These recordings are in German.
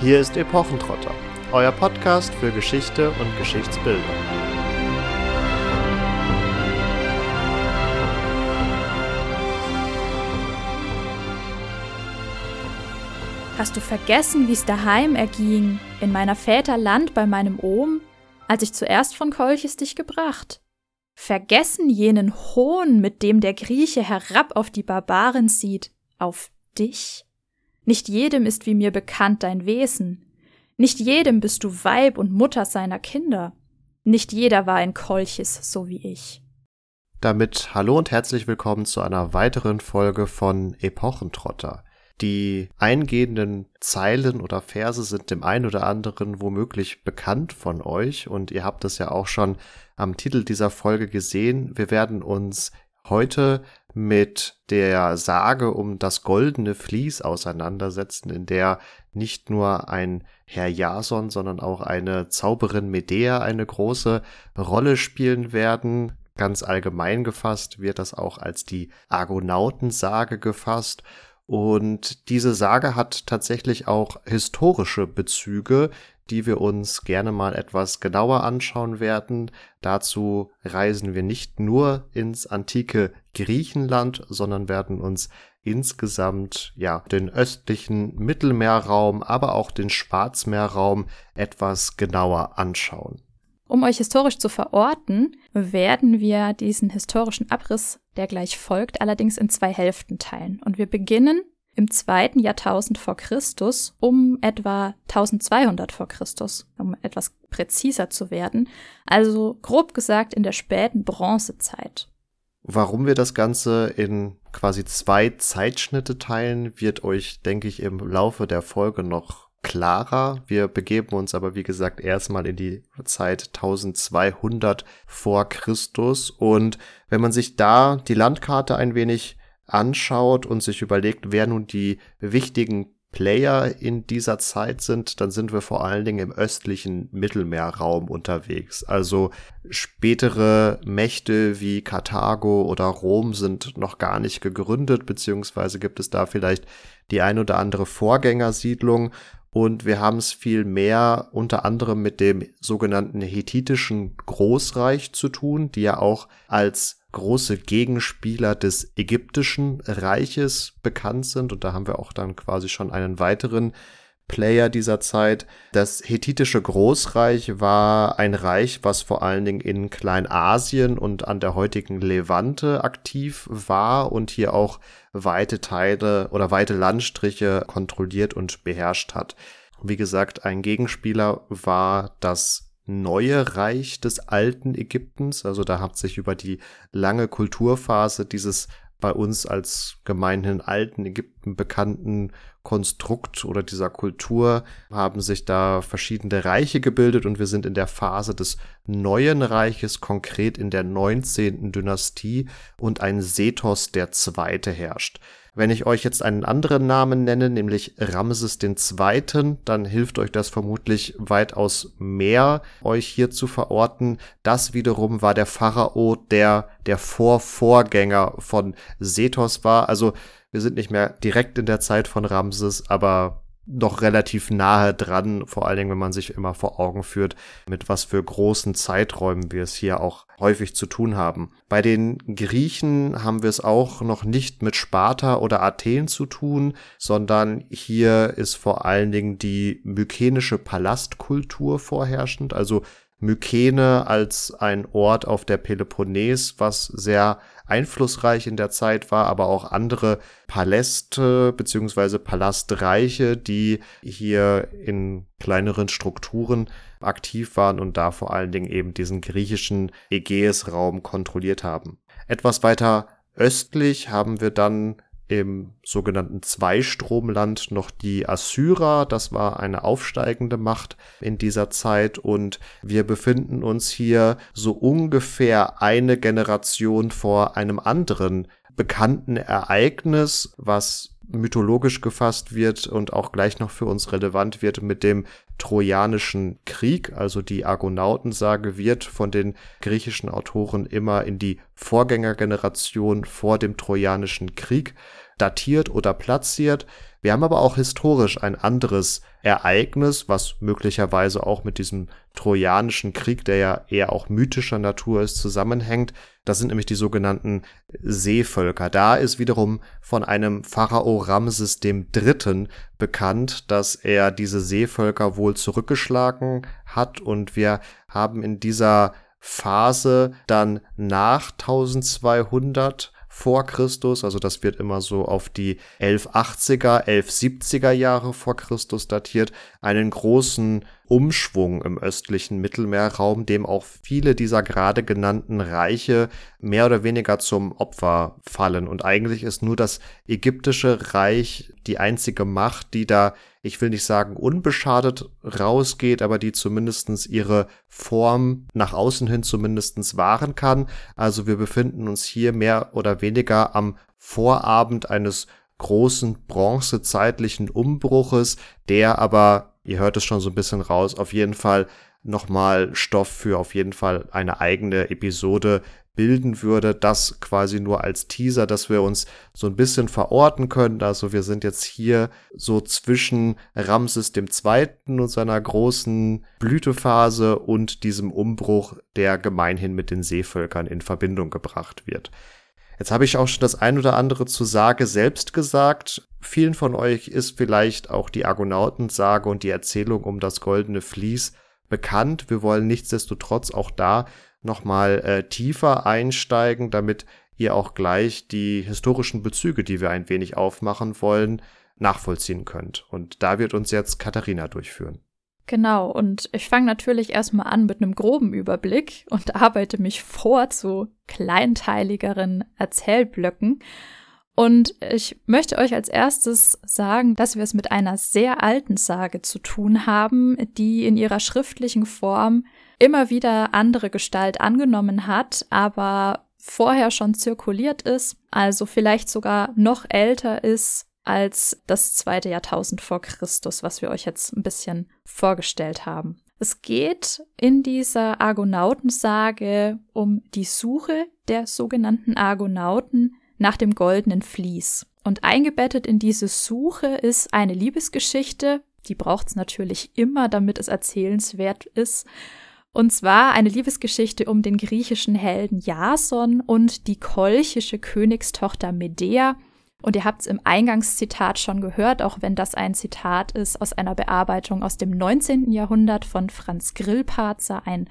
Hier ist Epochentrotter, euer Podcast für Geschichte und Geschichtsbildung. Hast du vergessen, wie's daheim erging, in meiner Väter Land bei meinem Ohm, als ich zuerst von Kolchis dich gebracht? Vergessen jenen Hohn, mit dem der Grieche herab auf die Barbaren sieht, auf dich? Nicht jedem ist wie mir bekannt dein Wesen. Nicht jedem bist du Weib und Mutter seiner Kinder. Nicht jeder war ein Kolchis, so wie ich. Damit hallo und herzlich willkommen zu einer weiteren Folge von Epochentrotter. Die eingehenden Zeilen oder Verse sind dem einen oder anderen womöglich bekannt von euch und ihr habt es ja auch schon am Titel dieser Folge gesehen. Wir werden uns heute mit der Sage um das goldene Vlies auseinandersetzen, in der nicht nur ein Herr Jason, sondern auch eine Zauberin Medea eine große Rolle spielen werden. Ganz allgemein gefasst wird das auch als die Argonautensage gefasst. Und diese Sage hat tatsächlich auch historische Bezüge, die wir uns gerne mal etwas genauer anschauen werden. Dazu reisen wir nicht nur ins antike Griechenland, sondern werden uns insgesamt ja den östlichen Mittelmeerraum, aber auch den Schwarzmeerraum etwas genauer anschauen. Um euch historisch zu verorten, werden wir diesen historischen Abriss, der gleich folgt, allerdings in zwei Hälften teilen. Und wir beginnen im zweiten Jahrtausend vor Christus um etwa 1200 vor Christus, um etwas präziser zu werden. Also grob gesagt in der späten Bronzezeit. Warum wir das Ganze in quasi zwei Zeitschnitte teilen, wird euch, denke ich, im Laufe der Folge noch klarer. Wir begeben uns aber, wie gesagt, erstmal in die Zeit 1200 vor Christus. Und wenn man sich da die Landkarte ein wenig anschaut und sich überlegt, wer nun die wichtigen Player in dieser Zeit sind, dann sind wir vor allen Dingen im östlichen Mittelmeerraum unterwegs. Also spätere Mächte wie Karthago oder Rom sind noch gar nicht gegründet, beziehungsweise gibt es da vielleicht die ein oder andere Vorgängersiedlung. Und wir haben es viel mehr unter anderem mit dem sogenannten hethitischen Großreich zu tun, die ja auch als große Gegenspieler des ägyptischen Reiches bekannt sind. Und da haben wir auch dann quasi schon einen weiteren Player dieser Zeit. Das hethitische Großreich war ein Reich, was vor allen Dingen in Kleinasien und an der heutigen Levante aktiv war und hier auch weite Teile oder weite Landstriche kontrolliert und beherrscht hat. Wie gesagt, ein Gegenspieler war das neue Reich des alten Ägyptens. Also da hat sich über die lange Kulturphase dieses bei uns als gemeinhin alten Ägypten bekannten Konstrukt oder dieser Kultur haben sich da verschiedene Reiche gebildet und wir sind in der Phase des neuen Reiches, konkret in der 19. Dynastie und ein Sethos der Zweite herrscht. Wenn ich euch jetzt einen anderen Namen nenne, nämlich Ramses II., dann hilft euch das vermutlich weitaus mehr, euch hier zu verorten. Das wiederum war der Pharao, der der Vorvorgänger von Sethos war. Also wir sind nicht mehr direkt in der Zeit von Ramses, aber doch relativ nahe dran, vor allen Dingen, wenn man sich immer vor Augen führt, mit was für großen Zeiträumen wir es hier auch häufig zu tun haben. Bei den Griechen haben wir es auch noch nicht mit Sparta oder Athen zu tun, sondern hier ist vor allen Dingen die mykenische Palastkultur vorherrschend, also Mykene als ein Ort auf der Peloponnes, was sehr einflussreich in der Zeit war, aber auch andere Paläste beziehungsweise Palastreiche, die hier in kleineren Strukturen aktiv waren und da vor allen Dingen eben diesen griechischen Ägäisraum kontrolliert haben. Etwas weiter östlich haben wir dann im sogenannten Zweistromland noch die Assyrer. Das war eine aufsteigende Macht in dieser Zeit und wir befinden uns hier so ungefähr eine Generation vor einem anderen bekannten Ereignis, was mythologisch gefasst wird und auch gleich noch für uns relevant wird mit dem Trojanischen Krieg, also die Argonautensage wird von den griechischen Autoren immer in die Vorgängergeneration vor dem Trojanischen Krieg datiert oder platziert. Wir haben aber auch historisch ein anderes Ereignis, was möglicherweise auch mit diesem Trojanischen Krieg, der ja eher auch mythischer Natur ist, zusammenhängt. Das sind nämlich die sogenannten Seevölker. Da ist wiederum von einem Pharao Ramses III. bekannt, dass er diese Seevölker wohl zurückgeschlagen hat und wir haben in dieser Phase dann nach 1200 vor Christus, also das wird immer so auf die 1180er, 1170er Jahre vor Christus datiert, einen großen Umschwung im östlichen Mittelmeerraum, dem auch viele dieser gerade genannten Reiche mehr oder weniger zum Opfer fallen. Und eigentlich ist nur das ägyptische Reich die einzige Macht, die da, ich will nicht sagen unbeschadet rausgeht, aber die zumindestens ihre Form nach außen hin zumindestens wahren kann. Also wir befinden uns hier mehr oder weniger am Vorabend eines großen bronzezeitlichen Umbruches, der aber ihr hört es schon so ein bisschen raus, auf jeden Fall nochmal Stoff für auf jeden Fall eine eigene Episode bilden würde. Das quasi nur als Teaser, dass wir uns so ein bisschen verorten können. Also wir sind jetzt hier so zwischen Ramses dem Zweiten und seiner großen Blütephase und diesem Umbruch, der gemeinhin mit den Seevölkern in Verbindung gebracht wird. Jetzt habe ich auch schon das ein oder andere zu Sage selbst gesagt. Vielen von euch ist vielleicht auch die Argonautensage und die Erzählung um das goldene Vlies bekannt. Wir wollen nichtsdestotrotz auch da nochmal äh, tiefer einsteigen, damit ihr auch gleich die historischen Bezüge, die wir ein wenig aufmachen wollen, nachvollziehen könnt. Und da wird uns jetzt Katharina durchführen. Genau, und ich fange natürlich erstmal an mit einem groben Überblick und arbeite mich vor zu kleinteiligeren Erzählblöcken. Und ich möchte euch als erstes sagen, dass wir es mit einer sehr alten Sage zu tun haben, die in ihrer schriftlichen Form immer wieder andere Gestalt angenommen hat, aber vorher schon zirkuliert ist, also vielleicht sogar noch älter ist als das zweite Jahrtausend vor Christus, was wir euch jetzt ein bisschen vorgestellt haben. Es geht in dieser Argonautensage um die Suche der sogenannten Argonauten nach dem goldenen Vlies. Und eingebettet in diese Suche ist eine Liebesgeschichte, die braucht es natürlich immer, damit es erzählenswert ist. Und zwar eine Liebesgeschichte um den griechischen Helden Jason und die kolchische Königstochter Medea, und ihr habt es im Eingangszitat schon gehört, auch wenn das ein Zitat ist aus einer Bearbeitung aus dem 19. Jahrhundert von Franz Grillparzer, ein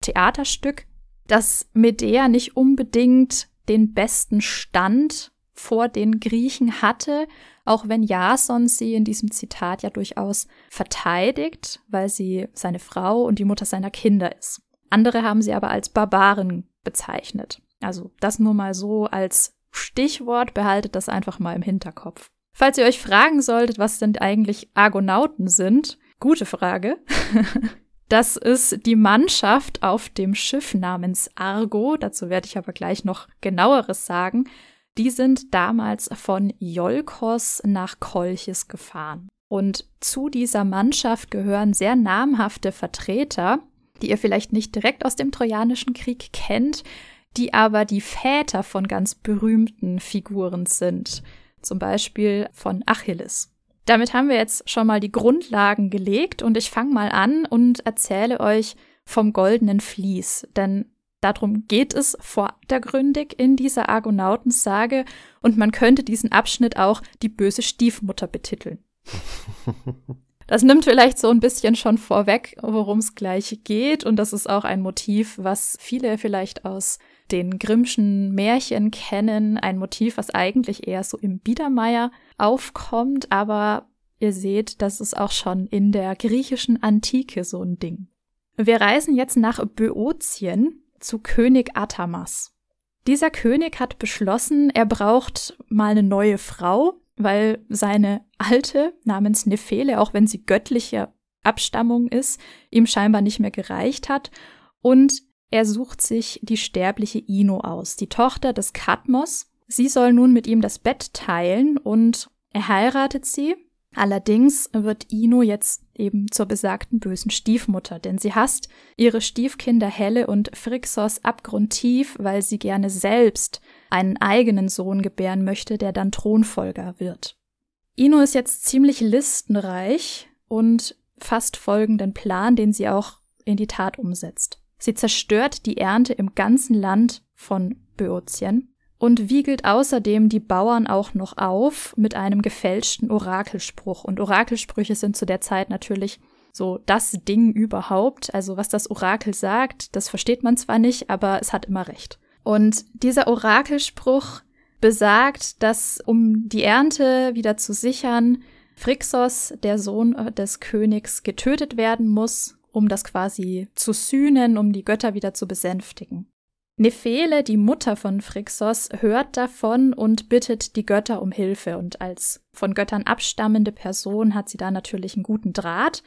Theaterstück, dass Medea nicht unbedingt den besten Stand vor den Griechen hatte, auch wenn Jason sie in diesem Zitat ja durchaus verteidigt, weil sie seine Frau und die Mutter seiner Kinder ist. Andere haben sie aber als Barbaren bezeichnet. Also das nur mal so als Stichwort, behaltet das einfach mal im Hinterkopf. Falls ihr euch fragen solltet, was denn eigentlich Argonauten sind, gute Frage. Das ist die Mannschaft auf dem Schiff namens Argo, dazu werde ich aber gleich noch genaueres sagen. Die sind damals von Iolkos nach Kolchis gefahren. Und zu dieser Mannschaft gehören sehr namhafte Vertreter, die ihr vielleicht nicht direkt aus dem Trojanischen Krieg kennt, die aber die Väter von ganz berühmten Figuren sind, zum Beispiel von Achilles. Damit haben wir jetzt schon mal die Grundlagen gelegt und ich fange mal an und erzähle euch vom goldenen Vlies, denn darum geht es vordergründig in dieser Argonautensage und man könnte diesen Abschnitt auch die böse Stiefmutter betiteln. Das nimmt vielleicht so ein bisschen schon vorweg, worum es gleich geht. Und das ist auch ein Motiv, was viele vielleicht aus den Grimmschen Märchen kennen. Ein Motiv, was eigentlich eher so im Biedermeier aufkommt. Aber ihr seht, das ist auch schon in der griechischen Antike so ein Ding. Wir reisen jetzt nach Böotien zu König Athamas. Dieser König hat beschlossen, er braucht mal eine neue Frau, weil seine alte namens Nephele, auch wenn sie göttliche Abstammung ist, ihm scheinbar nicht mehr gereicht hat und er sucht sich die sterbliche Ino aus, die Tochter des Kadmos. Sie soll nun mit ihm das Bett teilen und er heiratet sie. Allerdings wird Ino jetzt eben zur besagten bösen Stiefmutter, denn sie hasst ihre Stiefkinder Helle und Phrixos abgrundtief, weil sie gerne selbst einen eigenen Sohn gebären möchte, der dann Thronfolger wird. Ino ist jetzt ziemlich listenreich und fasst folgenden Plan, den sie auch in die Tat umsetzt. Sie zerstört die Ernte im ganzen Land von Böotien und wiegelt außerdem die Bauern auch noch auf mit einem gefälschten Orakelspruch. Und Orakelsprüche sind zu der Zeit natürlich so das Ding überhaupt. Also was das Orakel sagt, das versteht man zwar nicht, aber es hat immer recht. Und dieser Orakelspruch besagt, dass um die Ernte wieder zu sichern, Phrixos, der Sohn des Königs, getötet werden muss, um das quasi zu sühnen, um die Götter wieder zu besänftigen. Nephele, die Mutter von Phrixos, hört davon und bittet die Götter um Hilfe. Und als von Göttern abstammende Person hat sie da natürlich einen guten Draht.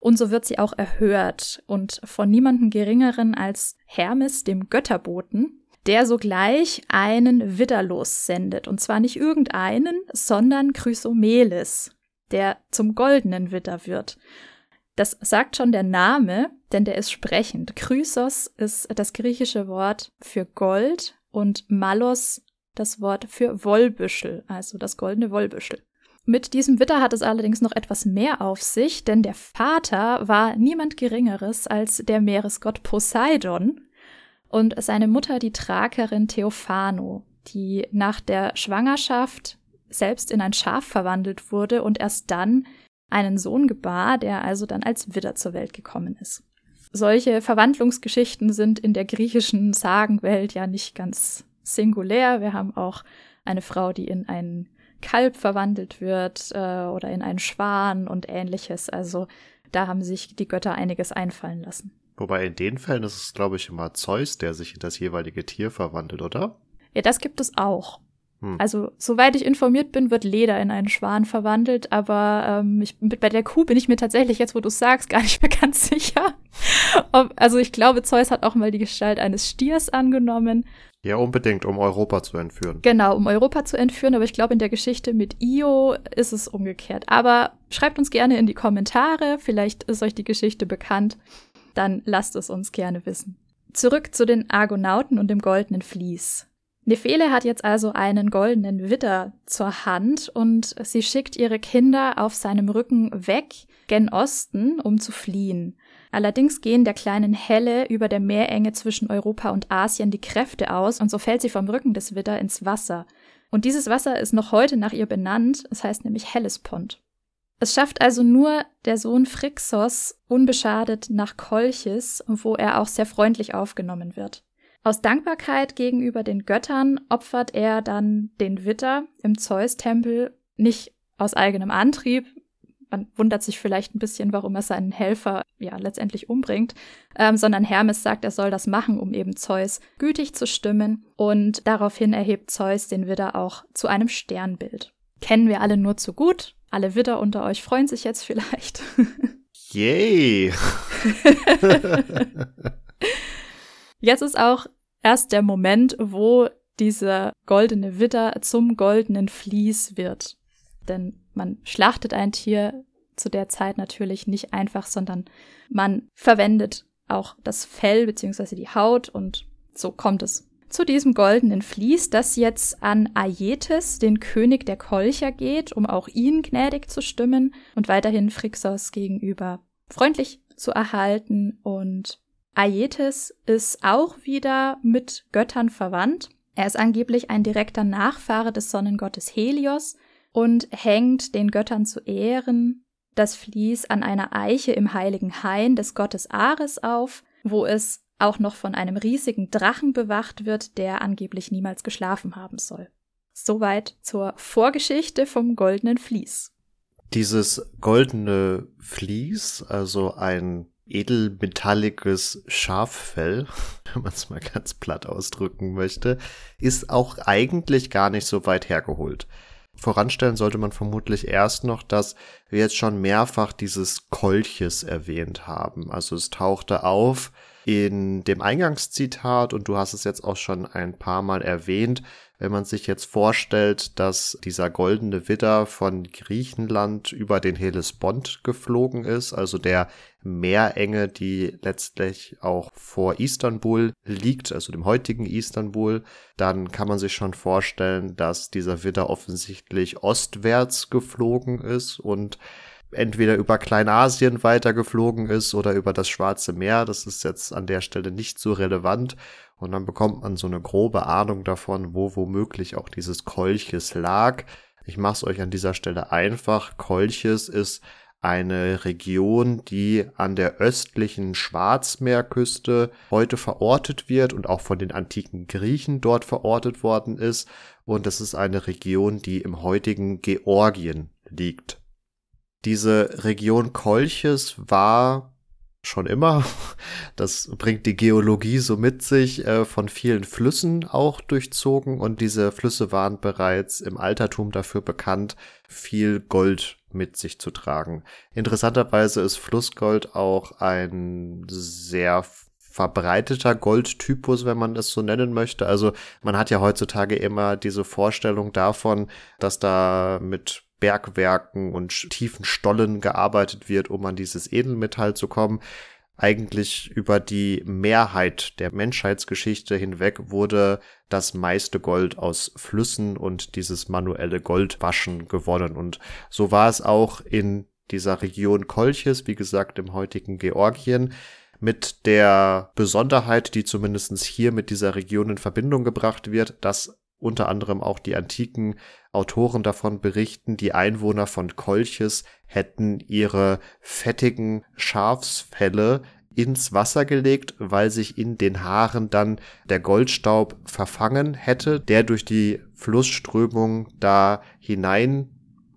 Und so wird sie auch erhört und von niemandem geringeren als Hermes, dem Götterboten, der sogleich einen Widder lossendet. Und zwar nicht irgendeinen, sondern Chrysomelis, der zum goldenen Widder wird. Das sagt schon der Name, denn der ist sprechend. Chrysos ist das griechische Wort für Gold und Malos das Wort für Wollbüschel, also das goldene Wollbüschel. Mit diesem Witter hat es allerdings noch etwas mehr auf sich, denn der Vater war niemand Geringeres als der Meeresgott Poseidon und seine Mutter die Trakerin Theophano, die nach der Schwangerschaft selbst in ein Schaf verwandelt wurde und erst dann einen Sohn gebar, der also dann als Widder zur Welt gekommen ist. Solche Verwandlungsgeschichten sind in der griechischen Sagenwelt ja nicht ganz singulär. Wir haben auch eine Frau, die in einen Kalb verwandelt wird äh, oder in einen Schwan und ähnliches. Also da haben sich die Götter einiges einfallen lassen. Wobei in den Fällen ist es, glaube ich, immer Zeus, der sich in das jeweilige Tier verwandelt, oder? Ja, das gibt es auch. Hm. Also, soweit ich informiert bin, wird Leder in einen Schwan verwandelt, aber ähm, ich, bei der Kuh bin ich mir tatsächlich, jetzt wo du sagst, gar nicht mehr ganz sicher. Ob, also ich glaube, Zeus hat auch mal die Gestalt eines Stiers angenommen. Ja, unbedingt, um Europa zu entführen. Genau, um Europa zu entführen, aber ich glaube, in der Geschichte mit Io ist es umgekehrt. Aber schreibt uns gerne in die Kommentare, vielleicht ist euch die Geschichte bekannt, dann lasst es uns gerne wissen. Zurück zu den Argonauten und dem goldenen Vlies. Nephele hat jetzt also einen goldenen Widder zur Hand und sie schickt ihre Kinder auf seinem Rücken weg gen Osten, um zu fliehen. Allerdings gehen der kleinen Helle über der Meerenge zwischen Europa und Asien die Kräfte aus und so fällt sie vom Rücken des Widder ins Wasser. Und dieses Wasser ist noch heute nach ihr benannt, es heißt nämlich Hellespont. Es schafft also nur der Sohn Phrixos unbeschadet nach Kolchis, wo er auch sehr freundlich aufgenommen wird. Aus Dankbarkeit gegenüber den Göttern opfert er dann den Witter im Zeus-Tempel nicht aus eigenem Antrieb. Man wundert sich vielleicht ein bisschen, warum er seinen Helfer ja letztendlich umbringt, ähm, sondern Hermes sagt, er soll das machen, um eben Zeus gütig zu stimmen. Und daraufhin erhebt Zeus den Widder auch zu einem Sternbild. Kennen wir alle nur zu gut. Alle Widder unter euch freuen sich jetzt vielleicht. Yay! Jetzt ist auch erst der Moment, wo dieser goldene Widder zum goldenen Vlies wird. Denn man schlachtet ein Tier zu der Zeit natürlich nicht einfach, sondern man verwendet auch das Fell bzw. die Haut und so kommt es zu diesem goldenen Vlies, das jetzt an Aietes, den König der Kolcher, geht, um auch ihn gnädig zu stimmen und weiterhin Phrixos gegenüber freundlich zu erhalten und Aietes ist auch wieder mit Göttern verwandt. Er ist angeblich ein direkter Nachfahre des Sonnengottes Helios und hängt den Göttern zu Ehren das Vlies an einer Eiche im heiligen Hain des Gottes Ares auf, wo es auch noch von einem riesigen Drachen bewacht wird, der angeblich niemals geschlafen haben soll. Soweit zur Vorgeschichte vom goldenen Vlies. Dieses goldene Vlies, also ein edelmetalliges Schaffell, wenn man es mal ganz platt ausdrücken möchte, ist auch eigentlich gar nicht so weit hergeholt. Voranstellen sollte man vermutlich erst noch, dass wir jetzt schon mehrfach dieses Kolches erwähnt haben. Also es tauchte auf In dem Eingangszitat, und du hast es jetzt auch schon ein paar Mal erwähnt, wenn man sich jetzt vorstellt, dass dieser goldene Widder von Griechenland über den Hellespont geflogen ist, also der Meerenge, die letztlich auch vor Istanbul liegt, also dem heutigen Istanbul, dann kann man sich schon vorstellen, dass dieser Widder offensichtlich ostwärts geflogen ist und entweder über Kleinasien weitergeflogen ist oder über das Schwarze Meer. Das ist jetzt an der Stelle nicht so relevant. Und dann bekommt man so eine grobe Ahnung davon, wo womöglich auch dieses Kolchis lag. Ich mache es euch an dieser Stelle einfach. Kolchis ist eine Region, die an der östlichen Schwarzmeerküste heute verortet wird und auch von den antiken Griechen dort verortet worden ist. Und das ist eine Region, die im heutigen Georgien liegt. Diese Region Kolchis war schon immer. Das bringt die Geologie so mit sich, äh, von vielen Flüssen auch durchzogen und diese Flüsse waren bereits im Altertum dafür bekannt, viel Gold mit sich zu tragen. Interessanterweise ist Flussgold auch ein sehr verbreiteter Goldtypus, wenn man es so nennen möchte. Also man hat ja heutzutage immer diese Vorstellung davon, dass da mit Bergwerken und tiefen Stollen gearbeitet wird, um an dieses Edelmetall zu kommen. Eigentlich über die Mehrheit der Menschheitsgeschichte hinweg wurde das meiste Gold aus Flüssen und dieses manuelle Goldwaschen gewonnen. Und so war es auch in dieser Region Kolchis, wie gesagt, im heutigen Georgien mit der Besonderheit, die zumindest hier mit dieser Region in Verbindung gebracht wird, dass unter anderem auch die antiken Autoren davon berichten, die Einwohner von Kolchis hätten ihre fettigen Schafsfelle ins Wasser gelegt, weil sich in den Haaren dann der Goldstaub verfangen hätte, der durch die Flussströmung da hinein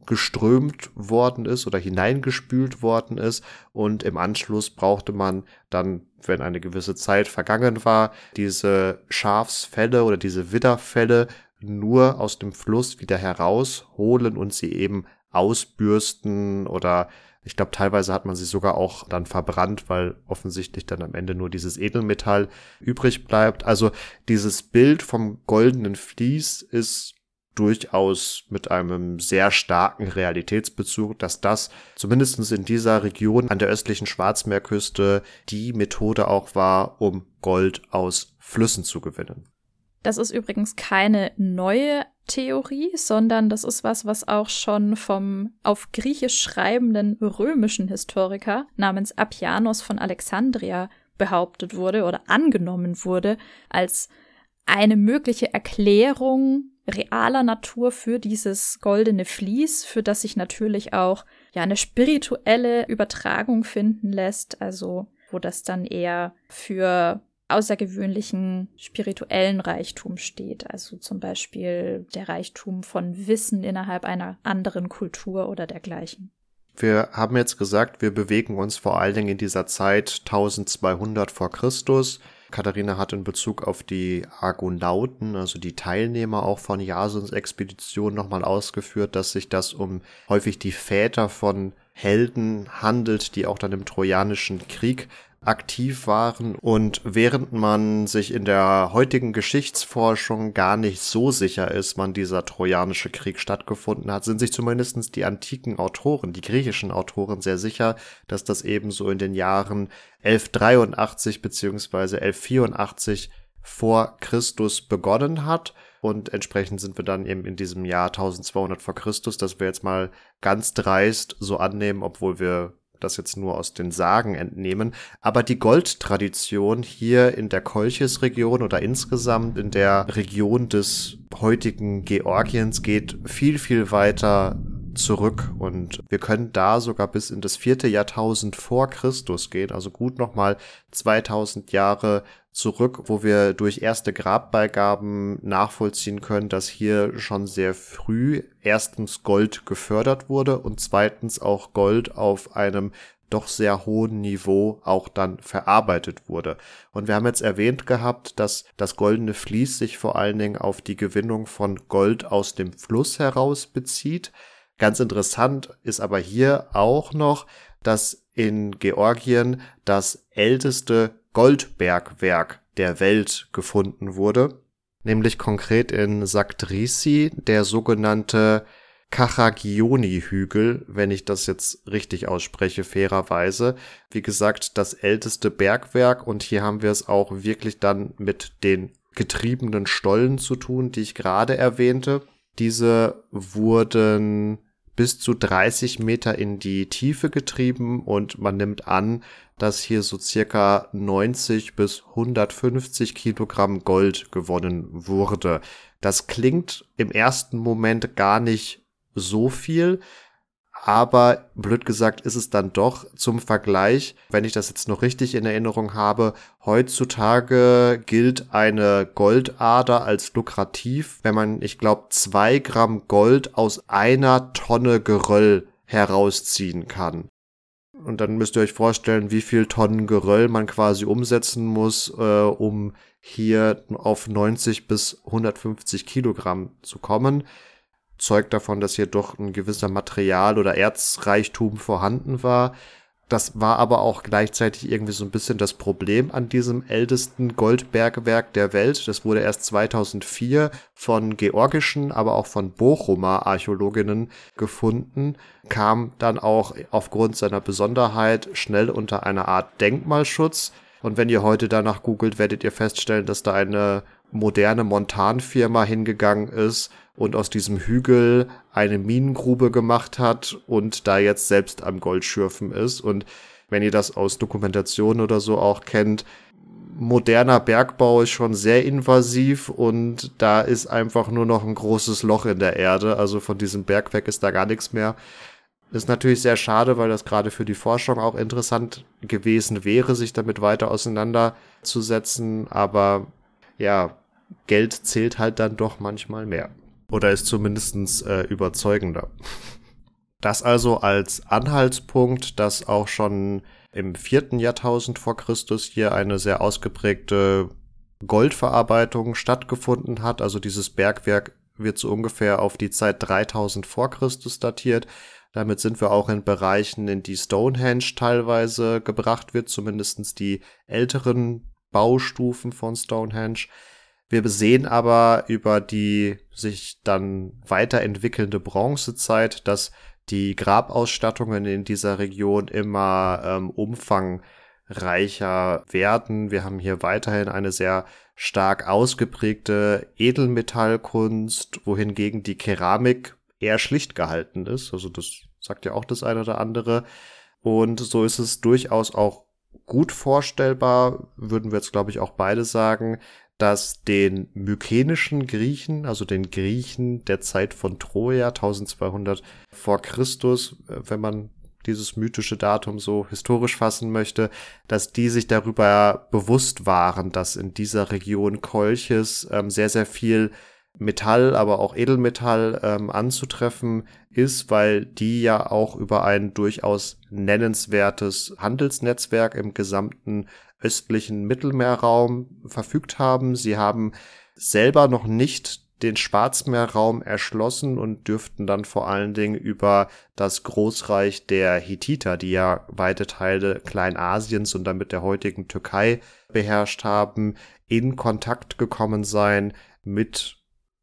geströmt worden ist oder hineingespült worden ist. Und im Anschluss brauchte man dann, wenn eine gewisse Zeit vergangen war, diese Schafsfälle oder diese Widderfälle nur aus dem Fluss wieder herausholen und sie eben ausbürsten oder ich glaube, teilweise hat man sie sogar auch dann verbrannt, weil offensichtlich dann am Ende nur dieses Edelmetall übrig bleibt. Also dieses Bild vom goldenen Vlies ist durchaus mit einem sehr starken Realitätsbezug, dass das zumindestens in dieser Region an der östlichen Schwarzmeerküste die Methode auch war, um Gold aus Flüssen zu gewinnen. Das ist übrigens keine neue Theorie, sondern das ist was, was auch schon vom auf Griechisch schreibenden römischen Historiker namens Appianos von Alexandria behauptet wurde oder angenommen wurde als eine mögliche Erklärung realer Natur für dieses goldene Vlies, für das sich natürlich auch ja eine spirituelle Übertragung finden lässt, also wo das dann eher für außergewöhnlichen spirituellen Reichtum steht, also zum Beispiel der Reichtum von Wissen innerhalb einer anderen Kultur oder dergleichen. Wir haben jetzt gesagt, wir bewegen uns vor allen Dingen in dieser Zeit 1200 vor Christus. Katharina hat in Bezug auf die Argonauten, also die Teilnehmer auch von Jasons Expedition nochmal ausgeführt, dass sich das um häufig die Väter von Helden handelt, die auch dann im Trojanischen Krieg aktiv waren und während man sich in der heutigen Geschichtsforschung gar nicht so sicher ist, wann dieser trojanische Krieg stattgefunden hat, sind sich zumindestens die antiken Autoren, die griechischen Autoren sehr sicher, dass das eben so in den Jahren 1183 beziehungsweise 1184 vor Christus begonnen hat. Und entsprechend sind wir dann eben in diesem Jahr 1200 vor Christus, dass wir jetzt mal ganz dreist so annehmen, obwohl wir das jetzt nur aus den Sagen entnehmen. Aber die Goldtradition hier in der Kolchis-Region oder insgesamt in der Region des heutigen Georgiens geht viel, viel weiter zurück und wir können da sogar bis in das vierte Jahrtausend vor Christus gehen, also gut nochmal 2000 Jahre zurück, wo wir durch erste Grabbeigaben nachvollziehen können, dass hier schon sehr früh erstens Gold gefördert wurde und zweitens auch Gold auf einem doch sehr hohen Niveau auch dann verarbeitet wurde. Und wir haben jetzt erwähnt gehabt, dass das goldene Vlies sich vor allen Dingen auf die Gewinnung von Gold aus dem Fluss heraus bezieht. Ganz interessant ist aber hier auch noch, dass in Georgien das älteste Goldbergwerk der Welt gefunden wurde, nämlich konkret in Saktrisi, der sogenannte Kachagioni-Hügel, wenn ich das jetzt richtig ausspreche, fairerweise. Wie gesagt, das älteste Bergwerk und hier haben wir es auch wirklich dann mit den getriebenen Stollen zu tun, die ich gerade erwähnte. Diese wurden bis zu 30 Meter in die Tiefe getrieben und man nimmt an, dass hier so circa 90 bis 150 Kilogramm Gold gewonnen wurde. Das klingt im ersten Moment gar nicht so viel, aber blöd gesagt ist es dann doch zum Vergleich, wenn ich das jetzt noch richtig in Erinnerung habe, heutzutage gilt eine Goldader als lukrativ, wenn man, ich glaube, zwei Gramm Gold aus einer Tonne Geröll herausziehen kann. Und dann müsst ihr euch vorstellen, wie viel Tonnen Geröll man quasi umsetzen muss, äh, um hier auf 90 bis 150 Kilogramm zu kommen zeugt davon, dass hier doch ein gewisser Material- oder Erzreichtum vorhanden war. Das war aber auch gleichzeitig irgendwie so ein bisschen das Problem an diesem ältesten Goldbergwerk der Welt. Das wurde erst 2004 von georgischen, aber auch von Bochumer Archäologinnen gefunden, kam dann auch aufgrund seiner Besonderheit schnell unter einer Art Denkmalschutz. Und wenn ihr heute danach googelt, werdet ihr feststellen, dass da eine moderne Montanfirma hingegangen ist und aus diesem Hügel eine Minengrube gemacht hat und da jetzt selbst am Goldschürfen ist. Und wenn ihr das aus Dokumentationen oder so auch kennt, moderner Bergbau ist schon sehr invasiv und da ist einfach nur noch ein großes Loch in der Erde. Also von diesem Berg weg ist da gar nichts mehr. Ist natürlich sehr schade, weil das gerade für die Forschung auch interessant gewesen wäre, sich damit weiter auseinanderzusetzen. Aber ja, Geld zählt halt dann doch manchmal mehr. Oder ist zumindest äh, überzeugender. Das also als Anhaltspunkt, dass auch schon im vierten Jahrtausend vor Christus hier eine sehr ausgeprägte Goldverarbeitung stattgefunden hat. Also dieses Bergwerk wird so ungefähr auf die Zeit 3000 vor Christus datiert. Damit sind wir auch in Bereichen, in die Stonehenge teilweise gebracht wird, zumindestens die älteren Baustufen von Stonehenge. Wir sehen aber über die sich dann weiterentwickelnde Bronzezeit, dass die Grabausstattungen in dieser Region immer ähm, umfangreicher werden. Wir haben hier weiterhin eine sehr stark ausgeprägte Edelmetallkunst, wohingegen die Keramik eher schlicht gehalten ist. Also das sagt ja auch das eine oder andere. Und so ist es durchaus auch gut vorstellbar, würden wir jetzt glaube ich auch beide sagen, dass den mykenischen Griechen, also den Griechen der Zeit von Troja, 1200 vor Christus, äh, wenn man dieses mythische Datum so historisch fassen möchte, dass die sich darüber bewusst waren, dass in dieser Region Kolchis ähm, sehr, sehr viel Metall, aber auch Edelmetall ähm, anzutreffen ist, weil die ja auch über ein durchaus nennenswertes Handelsnetzwerk im gesamten östlichen Mittelmeerraum verfügt haben. Sie haben selber noch nicht den Schwarzmeerraum erschlossen und dürften dann vor allen Dingen über das Großreich der Hittiter, die ja weite Teile Kleinasiens und damit der heutigen Türkei beherrscht haben, in Kontakt gekommen sein mit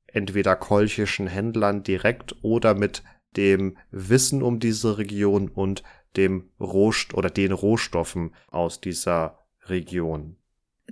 entweder kolchischen Händlern direkt oder mit dem Wissen um diese Region und dem Rohst oder den Rohstoffen aus dieser Region.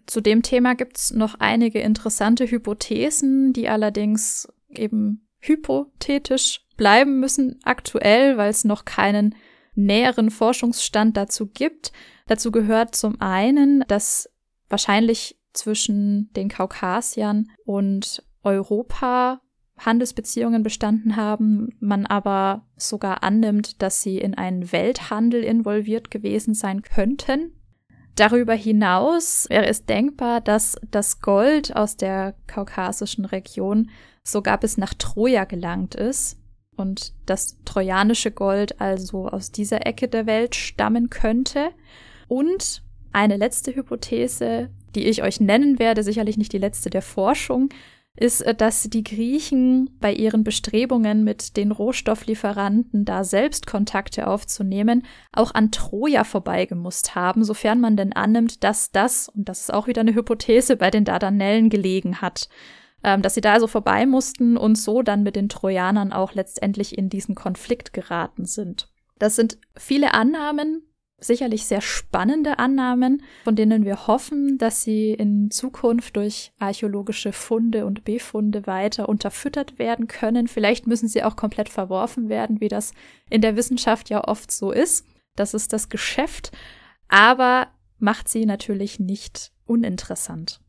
Zu dem Thema gibt es noch einige interessante Hypothesen, die allerdings eben hypothetisch bleiben müssen aktuell, weil es noch keinen näheren Forschungsstand dazu gibt. Dazu gehört zum einen, dass wahrscheinlich zwischen den Kaukasiern und Europa Handelsbeziehungen bestanden haben, man aber sogar annimmt, dass sie in einen Welthandel involviert gewesen sein könnten. Darüber hinaus wäre es denkbar, dass das Gold aus der kaukasischen Region sogar bis nach Troja gelangt ist und das trojanische Gold also aus dieser Ecke der Welt stammen könnte. Und eine letzte Hypothese, die ich euch nennen werde, sicherlich nicht die letzte der Forschung, ist, äh, dass die Griechen bei ihren Bestrebungen mit den Rohstofflieferanten da selbst Kontakte aufzunehmen, auch an Troja vorbeigemusst haben, sofern man denn annimmt, dass das, und das ist auch wieder eine Hypothese, bei den Dardanellen gelegen hat. Ähm, dass sie da also vorbei mussten und so dann mit den Trojanern auch letztendlich in diesen Konflikt geraten sind. Das sind viele Annahmen, sicherlich sehr spannende Annahmen, von denen wir hoffen, dass sie in Zukunft durch archäologische Funde und Befunde weiter unterfüttert werden können. Vielleicht müssen sie auch komplett verworfen werden, wie das in der Wissenschaft ja oft so ist. Das ist das Geschäft, aber macht sie natürlich nicht uninteressant.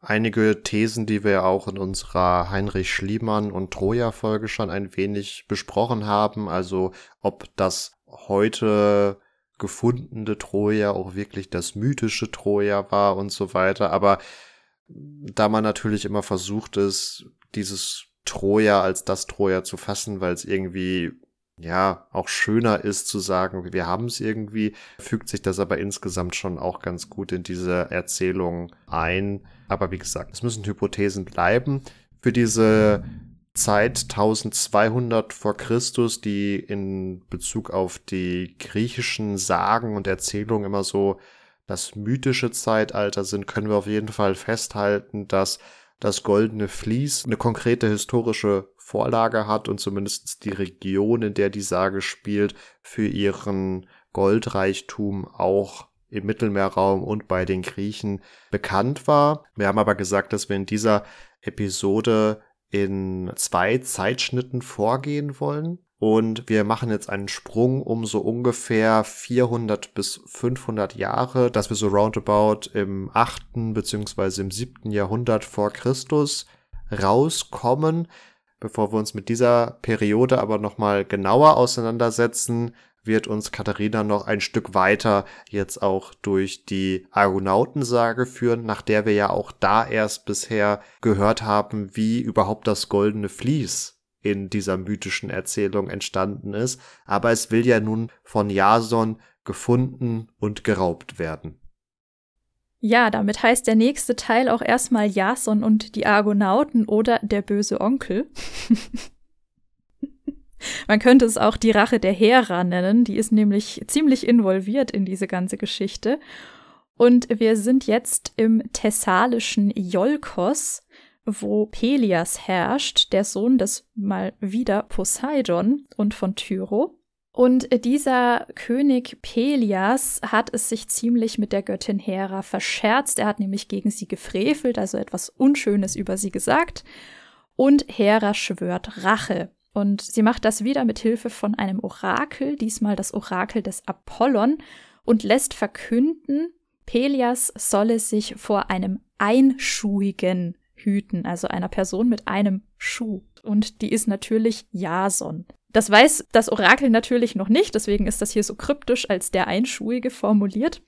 Einige Thesen, die wir auch in unserer Heinrich Schliemann und Troja-Folge schon ein wenig besprochen haben, also ob das heute gefundene Troja auch wirklich das mythische Troja war und so weiter. Aber da man natürlich immer versucht ist, dieses Troja als das Troja zu fassen, weil es irgendwie ja auch schöner ist zu sagen, wir haben es irgendwie, fügt sich das aber insgesamt schon auch ganz gut in diese Erzählung ein. Aber wie gesagt, es müssen Hypothesen bleiben. Für diese Zeit 1200 vor Christus, die in Bezug auf die griechischen Sagen und Erzählungen immer so das mythische Zeitalter sind, können wir auf jeden Fall festhalten, dass das Goldene Vlies eine konkrete historische Vorlage hat und zumindest die Region, in der die Sage spielt, für ihren Goldreichtum auch im Mittelmeerraum und bei den Griechen bekannt war. Wir haben aber gesagt, dass wir in dieser Episode in zwei Zeitschnitten vorgehen wollen. Und wir machen jetzt einen Sprung um so ungefähr 400 bis 500 Jahre, dass wir so roundabout im 8. beziehungsweise im 7. Jahrhundert vor Christus rauskommen. Bevor wir uns mit dieser Periode aber nochmal genauer auseinandersetzen, wird uns Katharina noch ein Stück weiter jetzt auch durch die Argonautensage führen, nach der wir ja auch da erst bisher gehört haben, wie überhaupt das goldene Vlies in dieser mythischen Erzählung entstanden ist. Aber es will ja nun von Jason gefunden und geraubt werden. Ja, damit heißt der nächste Teil auch erstmal Jason und die Argonauten oder der böse Onkel. Man könnte es auch die Rache der Hera nennen. Die ist nämlich ziemlich involviert in diese ganze Geschichte. Und wir sind jetzt im thessalischen Iolkos, wo Pelias herrscht, der Sohn des mal wieder Poseidon und von Tyro. Und dieser König Pelias hat es sich ziemlich mit der Göttin Hera verscherzt. Er hat nämlich gegen sie gefrevelt, also etwas Unschönes über sie gesagt. Und Hera schwört Rache. Und sie macht das wieder mit Hilfe von einem Orakel, diesmal das Orakel des Apollon, und lässt verkünden, Pelias solle sich vor einem Einschuhigen hüten, also einer Person mit einem Schuh. Und die ist natürlich Jason. Das weiß das Orakel natürlich noch nicht, deswegen ist das hier so kryptisch als der Einschuhige formuliert.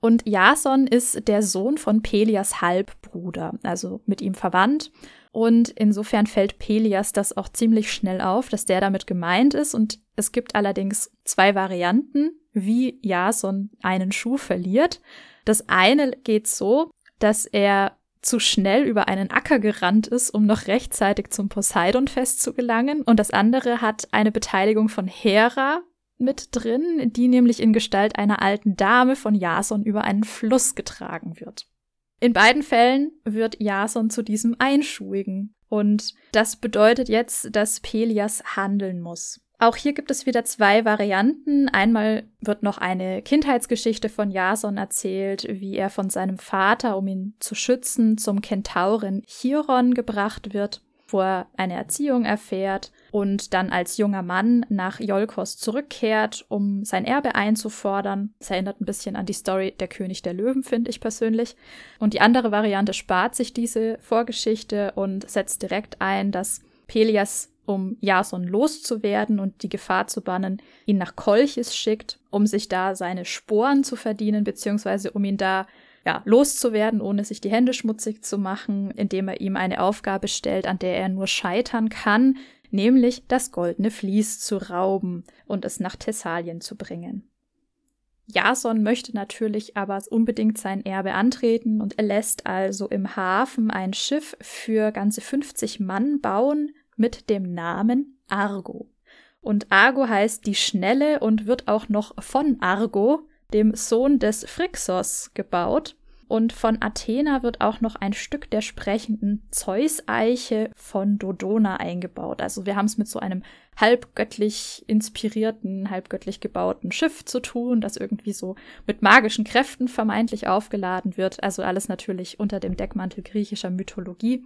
Und Jason ist der Sohn von Pelias Halbbruder, also mit ihm verwandt. Und insofern fällt Pelias das auch ziemlich schnell auf, dass der damit gemeint ist. Und es gibt allerdings zwei Varianten, wie Jason einen Schuh verliert. Das eine geht so, dass er zu schnell über einen Acker gerannt ist, um noch rechtzeitig zum Poseidon-Fest zu gelangen. Und das andere hat eine Beteiligung von Hera mit drin, die nämlich in Gestalt einer alten Dame von Jason über einen Fluss getragen wird. In beiden Fällen wird Jason zu diesem Einschuhigen. Und das bedeutet jetzt, dass Pelias handeln muss. Auch hier gibt es wieder zwei Varianten. Einmal wird noch eine Kindheitsgeschichte von Jason erzählt, wie er von seinem Vater, um ihn zu schützen, zum Kentauren Chiron gebracht wird wo er eine Erziehung erfährt und dann als junger Mann nach Jolkos zurückkehrt, um sein Erbe einzufordern. Das erinnert ein bisschen an die Story Der König der Löwen, finde ich persönlich. Und die andere Variante spart sich diese Vorgeschichte und setzt direkt ein, dass Pelias um Jason loszuwerden und die Gefahr zu bannen, ihn nach Kolchis schickt, um sich da seine Sporen zu verdienen, beziehungsweise um ihn da ja, loszuwerden, ohne sich die Hände schmutzig zu machen, indem er ihm eine Aufgabe stellt, an der er nur scheitern kann, nämlich das goldene Vlies zu rauben und es nach Thessalien zu bringen. Jason möchte natürlich aber unbedingt sein Erbe antreten und er lässt also im Hafen ein Schiff für ganze 50 Mann bauen mit dem Namen Argo. Und Argo heißt die Schnelle und wird auch noch von Argo, dem Sohn des Phrixos, gebaut. Und von Athena wird auch noch ein Stück der sprechenden Zeus-Eiche von Dodona eingebaut. Also wir haben es mit so einem halbgöttlich inspirierten, halbgöttlich gebauten Schiff zu tun, das irgendwie so mit magischen Kräften vermeintlich aufgeladen wird. Also alles natürlich unter dem Deckmantel griechischer Mythologie.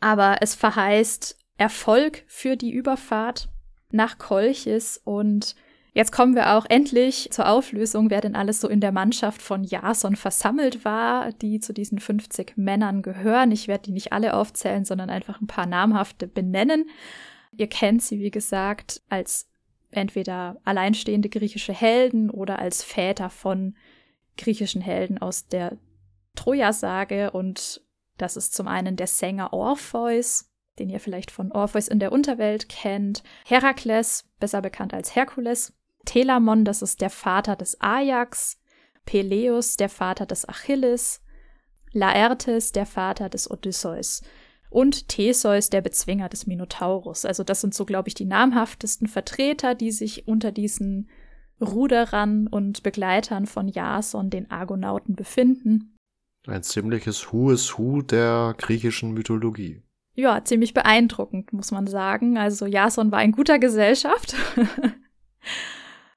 Aber es verheißt Erfolg für die Überfahrt nach Kolchis und Jetzt kommen wir auch endlich zur Auflösung, wer denn alles so in der Mannschaft von Jason versammelt war, die zu diesen 50 Männern gehören. Ich werde die nicht alle aufzählen, sondern einfach ein paar namhafte benennen. Ihr kennt sie, wie gesagt, als entweder alleinstehende griechische Helden oder als Väter von griechischen Helden aus der Troja-Sage. Und das ist zum einen der Sänger Orpheus, den ihr vielleicht von Orpheus in der Unterwelt kennt, Herakles, besser bekannt als Herkules, Telamon, das ist der Vater des Ajax, Peleus, der Vater des Achilles, Laertes, der Vater des Odysseus und Theseus, der Bezwinger des Minotaurus. Also das sind so, glaube ich, die namhaftesten Vertreter, die sich unter diesen Ruderern und Begleitern von Jason, den Argonauten, befinden. Ein ziemliches Who is Who der griechischen Mythologie. Ja, ziemlich beeindruckend, muss man sagen. Also Jason war in guter Gesellschaft.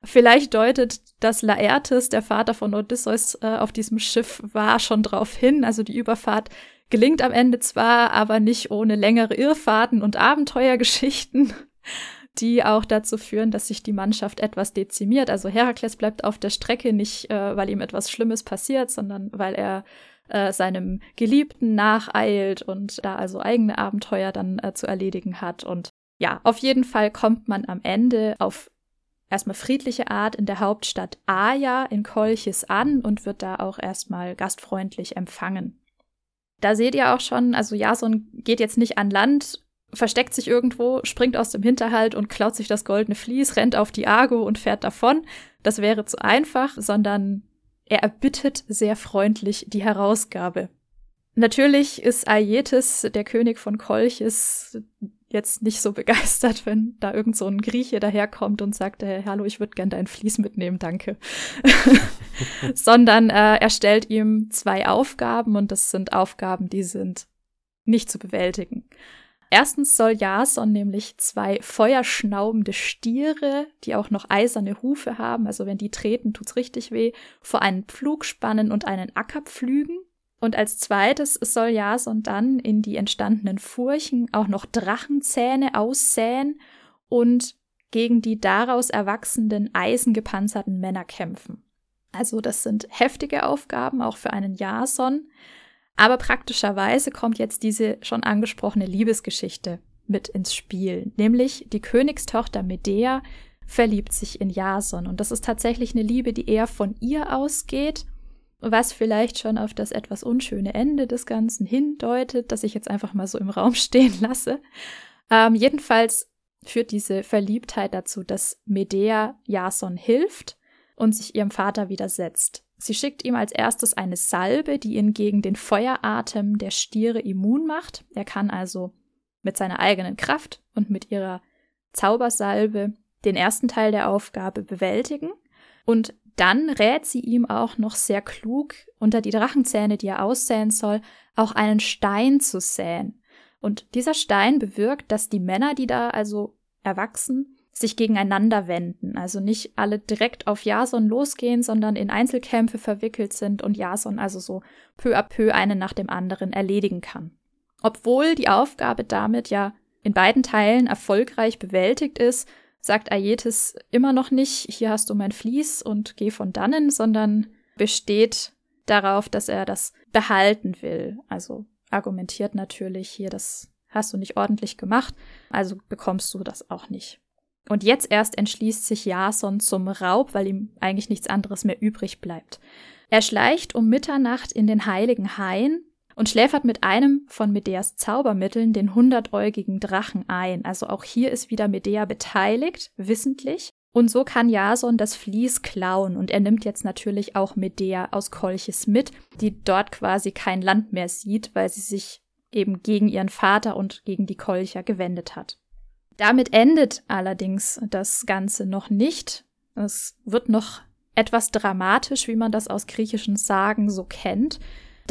Vielleicht deutet dass Laertes, der Vater von Odysseus, äh, auf diesem Schiff war, schon drauf hin. Also die Überfahrt gelingt am Ende zwar, aber nicht ohne längere Irrfahrten und Abenteuergeschichten, die auch dazu führen, dass sich die Mannschaft etwas dezimiert. Also Herakles bleibt auf der Strecke nicht, äh, weil ihm etwas Schlimmes passiert, sondern weil er äh, seinem Geliebten nacheilt und da also eigene Abenteuer dann äh, zu erledigen hat. Und ja, auf jeden Fall kommt man am Ende auf erstmal friedliche Art in der Hauptstadt Aja in Kolchis an und wird da auch erstmal gastfreundlich empfangen. Da seht ihr auch schon, also Jason geht jetzt nicht an Land, versteckt sich irgendwo, springt aus dem Hinterhalt und klaut sich das goldene Vlies, rennt auf die Argo und fährt davon. Das wäre zu einfach, sondern er erbittet sehr freundlich die Herausgabe. Natürlich ist Aietes, der König von Kolchis, jetzt nicht so begeistert, wenn da irgend so ein Grieche daherkommt und sagt, hey, hallo, ich würde gern dein Vlies mitnehmen, danke. Sondern äh, er stellt ihm zwei Aufgaben und das sind Aufgaben, die sind nicht zu bewältigen. Erstens soll Jason nämlich zwei feuerschnaubende Stiere, die auch noch eiserne Hufe haben, also wenn die treten, tut's richtig weh, vor einen Pflug spannen und einen Acker pflügen. Und als zweites soll Jason dann in die entstandenen Furchen auch noch Drachenzähne aussäen und gegen die daraus erwachsenden eisengepanzerten Männer kämpfen. Also das sind heftige Aufgaben, auch für einen Jason. Aber praktischerweise kommt jetzt diese schon angesprochene Liebesgeschichte mit ins Spiel. Nämlich die Königstochter Medea verliebt sich in Jason. Und das ist tatsächlich eine Liebe, die eher von ihr ausgeht was vielleicht schon auf das etwas unschöne Ende des Ganzen hindeutet, das ich jetzt einfach mal so im Raum stehen lasse. Ähm, jedenfalls führt diese Verliebtheit dazu, dass Medea Jason hilft und sich ihrem Vater widersetzt. Sie schickt ihm als erstes eine Salbe, die ihn gegen den Feueratem der Stiere immun macht. Er kann also mit seiner eigenen Kraft und mit ihrer Zaubersalbe den ersten Teil der Aufgabe bewältigen. Und dann rät sie ihm auch noch sehr klug, unter die Drachenzähne, die er aussäen soll, auch einen Stein zu säen. Und dieser Stein bewirkt, dass die Männer, die da also erwachsen, sich gegeneinander wenden. Also nicht alle direkt auf Jason losgehen, sondern in Einzelkämpfe verwickelt sind und Jason also so peu à peu einen nach dem anderen erledigen kann. Obwohl die Aufgabe damit ja in beiden Teilen erfolgreich bewältigt ist, sagt Aietes immer noch nicht, hier hast du mein Vlies und geh von dannen, sondern besteht darauf, dass er das behalten will. Also argumentiert natürlich hier, das hast du nicht ordentlich gemacht, also bekommst du das auch nicht. Und jetzt erst entschließt sich Jason zum Raub, weil ihm eigentlich nichts anderes mehr übrig bleibt. Er schleicht um Mitternacht in den heiligen Hain und schläfert mit einem von Medeas Zaubermitteln den hundertäugigen Drachen ein. Also auch hier ist wieder Medea beteiligt, wissentlich. Und so kann Jason das Vlies klauen und er nimmt jetzt natürlich auch Medea aus Kolchis mit, die dort quasi kein Land mehr sieht, weil sie sich eben gegen ihren Vater und gegen die Kolcher gewendet hat. Damit endet allerdings das Ganze noch nicht. Es wird noch etwas dramatisch, wie man das aus griechischen Sagen so kennt.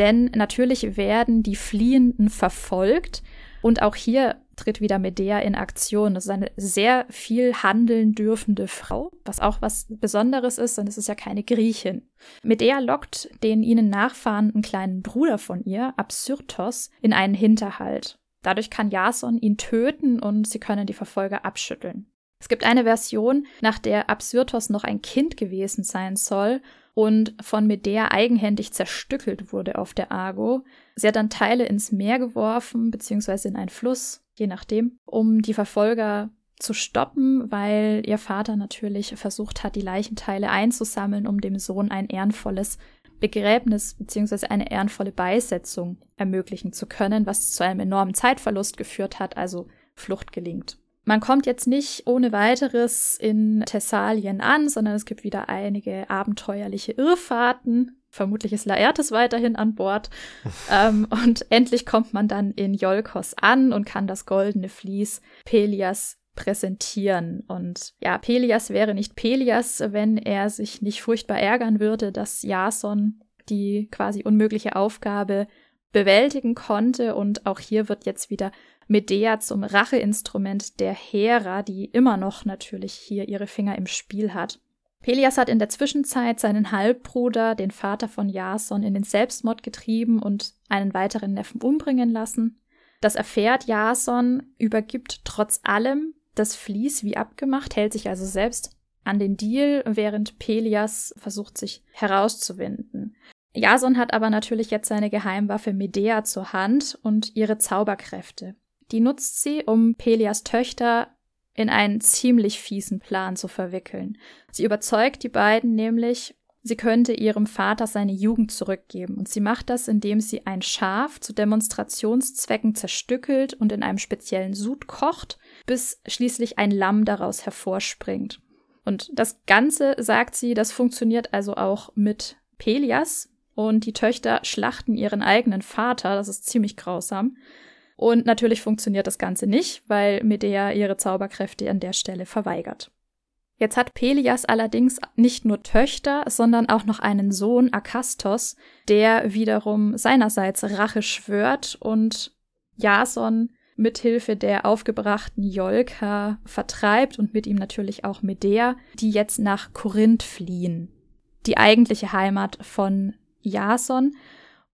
Denn natürlich werden die Fliehenden verfolgt. Und auch hier tritt wieder Medea in Aktion. Das ist eine sehr viel handeln dürfende Frau, was auch was Besonderes ist, denn es ist ja keine Griechin. Medea lockt den ihnen nachfahrenden kleinen Bruder von ihr, Absyrtos, in einen Hinterhalt. Dadurch kann Jason ihn töten und sie können die Verfolger abschütteln. Es gibt eine Version, nach der Absyrtos noch ein Kind gewesen sein soll und von Medea eigenhändig zerstückelt wurde auf der Argo. Sie hat dann Teile ins Meer geworfen, beziehungsweise in einen Fluss, je nachdem, um die Verfolger zu stoppen, weil ihr Vater natürlich versucht hat, die Leichenteile einzusammeln, um dem Sohn ein ehrenvolles Begräbnis bzw. eine ehrenvolle Beisetzung ermöglichen zu können, was zu einem enormen Zeitverlust geführt hat, also Flucht gelingt. Man kommt jetzt nicht ohne weiteres in Thessalien an, sondern es gibt wieder einige abenteuerliche Irrfahrten. Vermutlich ist Laertes weiterhin an Bord. ähm, und endlich kommt man dann in Iolkos an und kann das goldene Vlies Pelias präsentieren. Und ja, Pelias wäre nicht Pelias, wenn er sich nicht furchtbar ärgern würde, dass Jason die quasi unmögliche Aufgabe bewältigen konnte. Und auch hier wird jetzt wieder Medea zum Racheinstrument der Hera, die immer noch natürlich hier ihre Finger im Spiel hat. Pelias hat in der Zwischenzeit seinen Halbbruder, den Vater von Jason, in den Selbstmord getrieben und einen weiteren Neffen umbringen lassen. Das erfährt Jason, übergibt trotz allem das Vlies wie abgemacht, hält sich also selbst an den Deal, während Pelias versucht, sich herauszuwinden. Jason hat aber natürlich jetzt seine Geheimwaffe Medea zur Hand und ihre Zauberkräfte. Die nutzt sie, um Pelias Töchter in einen ziemlich fiesen Plan zu verwickeln. Sie überzeugt die beiden nämlich, sie könnte ihrem Vater seine Jugend zurückgeben. Und sie macht das, indem sie ein Schaf zu Demonstrationszwecken zerstückelt und in einem speziellen Sud kocht, bis schließlich ein Lamm daraus hervorspringt. Und das Ganze, sagt sie, das funktioniert also auch mit Pelias. Und die Töchter schlachten ihren eigenen Vater, das ist ziemlich grausam. Und natürlich funktioniert das Ganze nicht, weil Medea ihre Zauberkräfte an der Stelle verweigert. Jetzt hat Pelias allerdings nicht nur Töchter, sondern auch noch einen Sohn, Akastos, der wiederum seinerseits Rache schwört und Jason mithilfe der aufgebrachten Jolka vertreibt und mit ihm natürlich auch Medea, die jetzt nach Korinth fliehen, die eigentliche Heimat von Jason.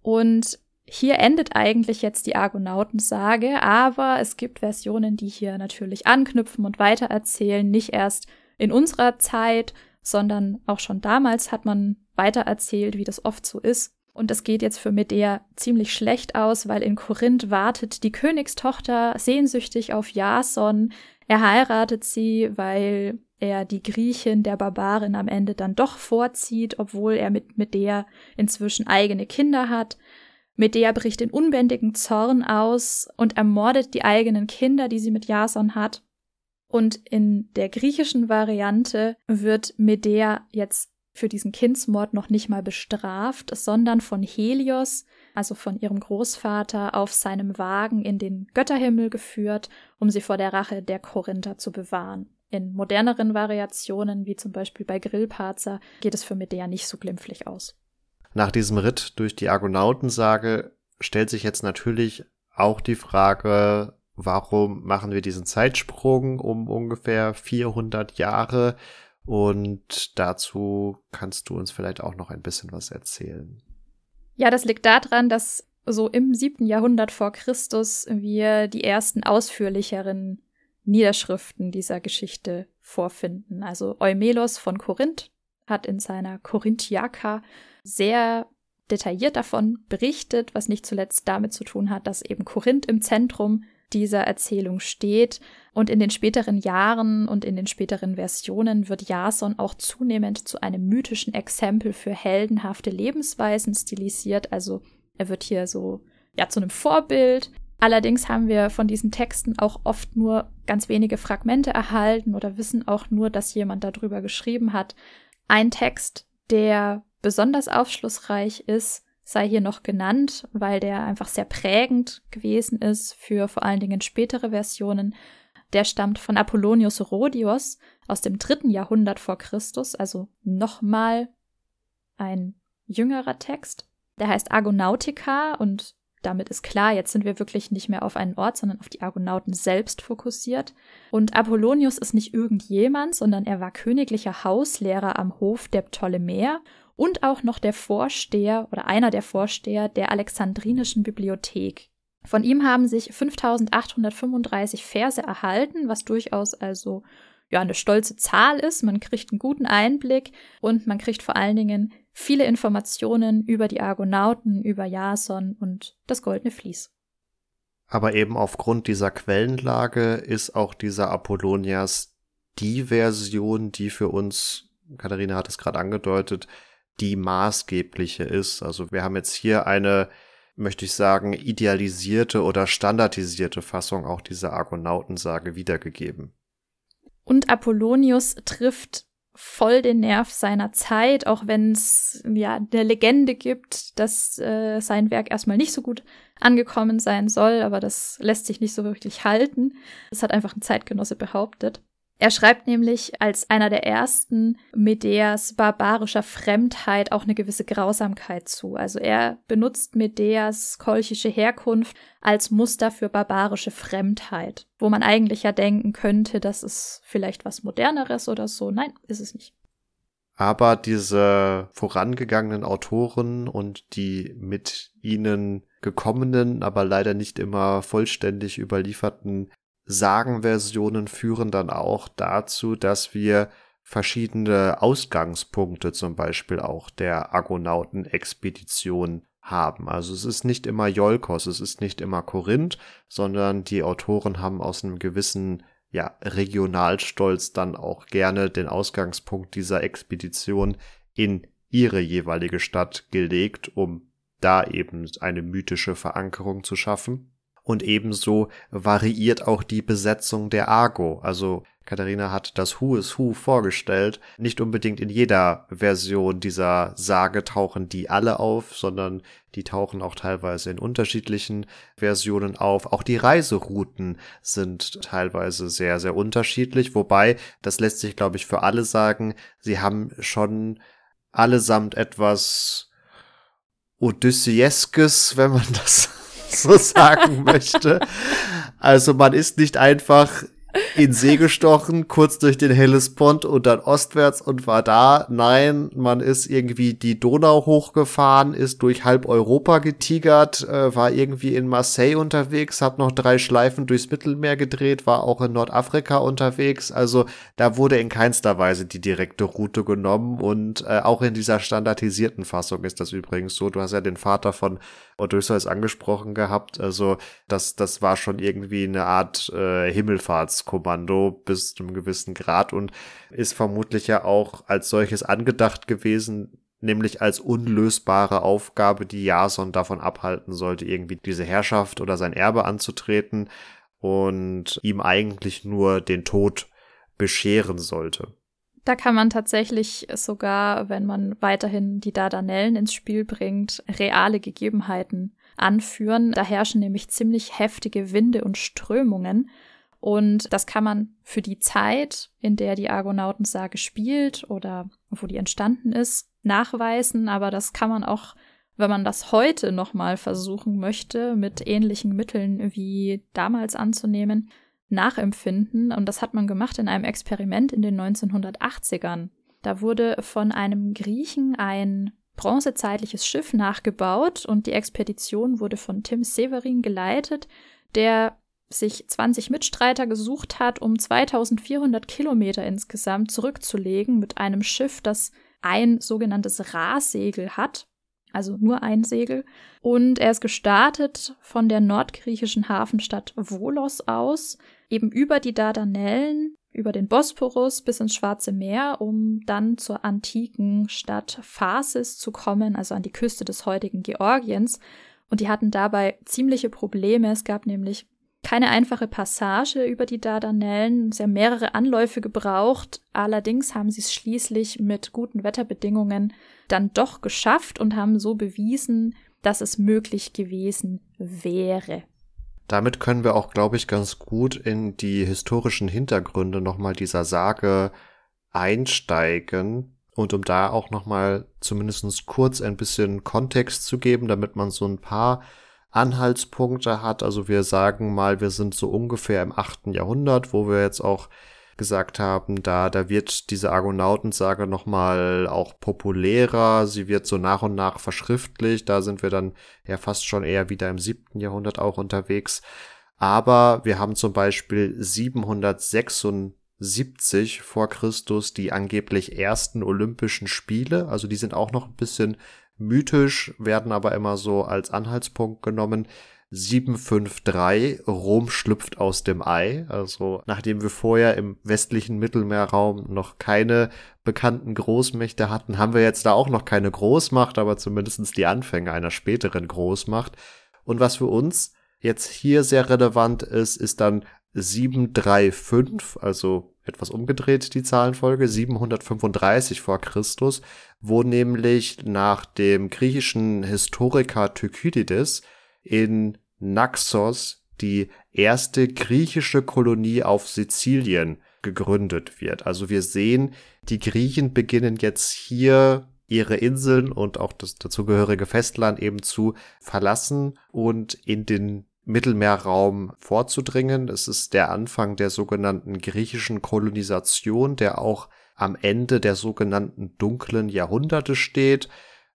Und hier endet eigentlich jetzt die Argonautensage, aber es gibt Versionen, die hier natürlich anknüpfen und weitererzählen, nicht erst in unserer Zeit, sondern auch schon damals hat man weitererzählt, wie das oft so ist. Und das geht jetzt für Medea ziemlich schlecht aus, weil in Korinth wartet die Königstochter sehnsüchtig auf Jason. Er heiratet sie, weil er die Griechin der Barbarin am Ende dann doch vorzieht, obwohl er mit Medea inzwischen eigene Kinder hat. Medea bricht in unbändigen Zorn aus und ermordet die eigenen Kinder, die sie mit Jason hat. Und in der griechischen Variante wird Medea jetzt für diesen Kindsmord noch nicht mal bestraft, sondern von Helios, also von ihrem Großvater, auf seinem Wagen in den Götterhimmel geführt, um sie vor der Rache der Korinther zu bewahren. In moderneren Variationen, wie zum Beispiel bei Grillparzer, geht es für Medea nicht so glimpflich aus. Nach diesem Ritt durch die Argonautensage stellt sich jetzt natürlich auch die Frage, warum machen wir diesen Zeitsprung um ungefähr 400 Jahre? Und dazu kannst du uns vielleicht auch noch ein bisschen was erzählen. Ja, das liegt daran, dass so im siebten Jahrhundert vor Christus wir die ersten ausführlicheren Niederschriften dieser Geschichte vorfinden. Also Eumelos von Korinth hat in seiner Korinthiaka sehr detailliert davon berichtet, was nicht zuletzt damit zu tun hat, dass eben Korinth im Zentrum dieser Erzählung steht. Und in den späteren Jahren und in den späteren Versionen wird Jason auch zunehmend zu einem mythischen Exempel für heldenhafte Lebensweisen stilisiert. Also er wird hier so, ja, zu einem Vorbild. Allerdings haben wir von diesen Texten auch oft nur ganz wenige Fragmente erhalten oder wissen auch nur, dass jemand darüber geschrieben hat. Ein Text, der besonders aufschlussreich ist, sei hier noch genannt, weil der einfach sehr prägend gewesen ist für vor allen Dingen spätere Versionen. Der stammt von Apollonius Rhodios aus dem dritten Jahrhundert vor Christus, also nochmal ein jüngerer Text. Der heißt Argonautica und damit ist klar, jetzt sind wir wirklich nicht mehr auf einen Ort, sondern auf die Argonauten selbst fokussiert. Und Apollonius ist nicht irgendjemand, sondern er war königlicher Hauslehrer am Hof der Ptolemäer und auch noch der Vorsteher oder einer der Vorsteher der Alexandrinischen Bibliothek. Von ihm haben sich 5835 Verse erhalten, was durchaus also ja eine stolze Zahl ist. Man kriegt einen guten Einblick und man kriegt vor allen Dingen viele Informationen über die Argonauten, über Jason und das Goldene Vlies. Aber eben aufgrund dieser Quellenlage ist auch dieser Apollonias die Version, die für uns, Katharina hat es gerade angedeutet, die maßgebliche ist. Also wir haben jetzt hier eine, möchte ich sagen, idealisierte oder standardisierte Fassung auch dieser Argonautensage wiedergegeben. Und Apollonius trifft voll den Nerv seiner Zeit, auch wenn es ja eine Legende gibt, dass äh, sein Werk erstmal nicht so gut angekommen sein soll, aber das lässt sich nicht so wirklich halten. Das hat einfach ein Zeitgenosse behauptet. Er schreibt nämlich als einer der ersten Medeas barbarischer Fremdheit auch eine gewisse Grausamkeit zu. Also er benutzt Medeas kolchische Herkunft als Muster für barbarische Fremdheit, wo man eigentlich ja denken könnte, das ist vielleicht was Moderneres oder so. Nein, ist es nicht. Aber diese vorangegangenen Autoren und die mit ihnen gekommenen, aber leider nicht immer vollständig überlieferten Sagenversionen führen dann auch dazu, dass wir verschiedene Ausgangspunkte zum Beispiel auch der Argonauten-Expedition haben. Also es ist nicht immer Jolkos, es ist nicht immer Korinth, sondern die Autoren haben aus einem gewissen ja, Regionalstolz dann auch gerne den Ausgangspunkt dieser Expedition in ihre jeweilige Stadt gelegt, um da eben eine mythische Verankerung zu schaffen und ebenso variiert auch die Besetzung der Argo. Also Katharina hat das Who is Who vorgestellt. Nicht unbedingt in jeder Version dieser Sage tauchen die alle auf, sondern die tauchen auch teilweise in unterschiedlichen Versionen auf. Auch die Reiserouten sind teilweise sehr, sehr unterschiedlich. Wobei, das lässt sich, glaube ich, für alle sagen, sie haben schon allesamt etwas Odysseeskes, wenn man das so sagen möchte. Also man ist nicht einfach in See gestochen, kurz durch den Hellespont und dann ostwärts und war da. Nein, man ist irgendwie die Donau hochgefahren, ist durch halb Europa getigert, äh, war irgendwie in Marseille unterwegs, hat noch drei Schleifen durchs Mittelmeer gedreht, war auch in Nordafrika unterwegs. Also da wurde in keinster Weise die direkte Route genommen und äh, auch in dieser standardisierten Fassung ist das übrigens so. Du hast ja den Vater von Odysseus angesprochen gehabt. Also das, das war schon irgendwie eine Art äh, Himmelfahrtskommando bis zu einem gewissen Grad und ist vermutlich ja auch als solches angedacht gewesen, nämlich als unlösbare Aufgabe, die Jason davon abhalten sollte, irgendwie diese Herrschaft oder sein Erbe anzutreten und ihm eigentlich nur den Tod bescheren sollte. Da kann man tatsächlich sogar, wenn man weiterhin die Dardanellen ins Spiel bringt, reale Gegebenheiten anführen. Da herrschen nämlich ziemlich heftige Winde und Strömungen. Und das kann man für die Zeit, in der die Argonautensage spielt oder wo die entstanden ist, nachweisen. Aber das kann man auch, wenn man das heute nochmal versuchen möchte, mit ähnlichen Mitteln wie damals anzunehmen, nachempfinden. Und das hat man gemacht in einem Experiment in den 1980ern. Da wurde von einem Griechen ein bronzezeitliches Schiff nachgebaut und die Expedition wurde von Tim Severin geleitet, der sich 20 Mitstreiter gesucht hat, um 2400 Kilometer insgesamt zurückzulegen mit einem Schiff, das ein sogenanntes Rahsegel hat, also nur ein Segel. Und er ist gestartet von der nordgriechischen Hafenstadt Volos aus, eben über die Dardanellen, über den Bosporus bis ins Schwarze Meer, um dann zur antiken Stadt Phasis zu kommen, also an die Küste des heutigen Georgiens. Und die hatten dabei ziemliche Probleme. Es gab nämlich keine einfache Passage über die Dardanellen. Sie haben mehrere Anläufe gebraucht. Allerdings haben sie es schließlich mit guten Wetterbedingungen dann doch geschafft und haben so bewiesen, dass es möglich gewesen wäre. Damit können wir auch, glaube ich, ganz gut in die historischen Hintergründe nochmal dieser Sage einsteigen. Und um da auch nochmal zumindest kurz ein bisschen Kontext zu geben, damit man so ein paar Anhaltspunkte hat. Also wir sagen mal, wir sind so ungefähr im achten Jahrhundert, wo wir jetzt auch gesagt haben, da, da wird diese Argonautensage nochmal auch populärer, sie wird so nach und nach verschriftlicht, da sind wir dann ja fast schon eher wieder im siebten Jahrhundert auch unterwegs. Aber wir haben zum Beispiel 776 vor Christus die angeblich ersten Olympischen Spiele, also die sind auch noch ein bisschen mythisch, werden aber immer so als Anhaltspunkt genommen. 753, Rom schlüpft aus dem Ei. Also nachdem wir vorher im westlichen Mittelmeerraum noch keine bekannten Großmächte hatten, haben wir jetzt da auch noch keine Großmacht, aber zumindestens die Anfänge einer späteren Großmacht. Und was für uns jetzt hier sehr relevant ist, ist dann 735, also etwas umgedreht die Zahlenfolge, 735 vor Christus, wo nämlich nach dem griechischen Historiker Thukydides in Naxos die erste griechische Kolonie auf Sizilien gegründet wird. Also wir sehen, die Griechen beginnen jetzt hier ihre Inseln und auch das dazugehörige Festland eben zu verlassen und in den Mittelmeerraum vorzudringen. Es ist der Anfang der sogenannten griechischen Kolonisation, der auch am Ende der sogenannten dunklen Jahrhunderte steht.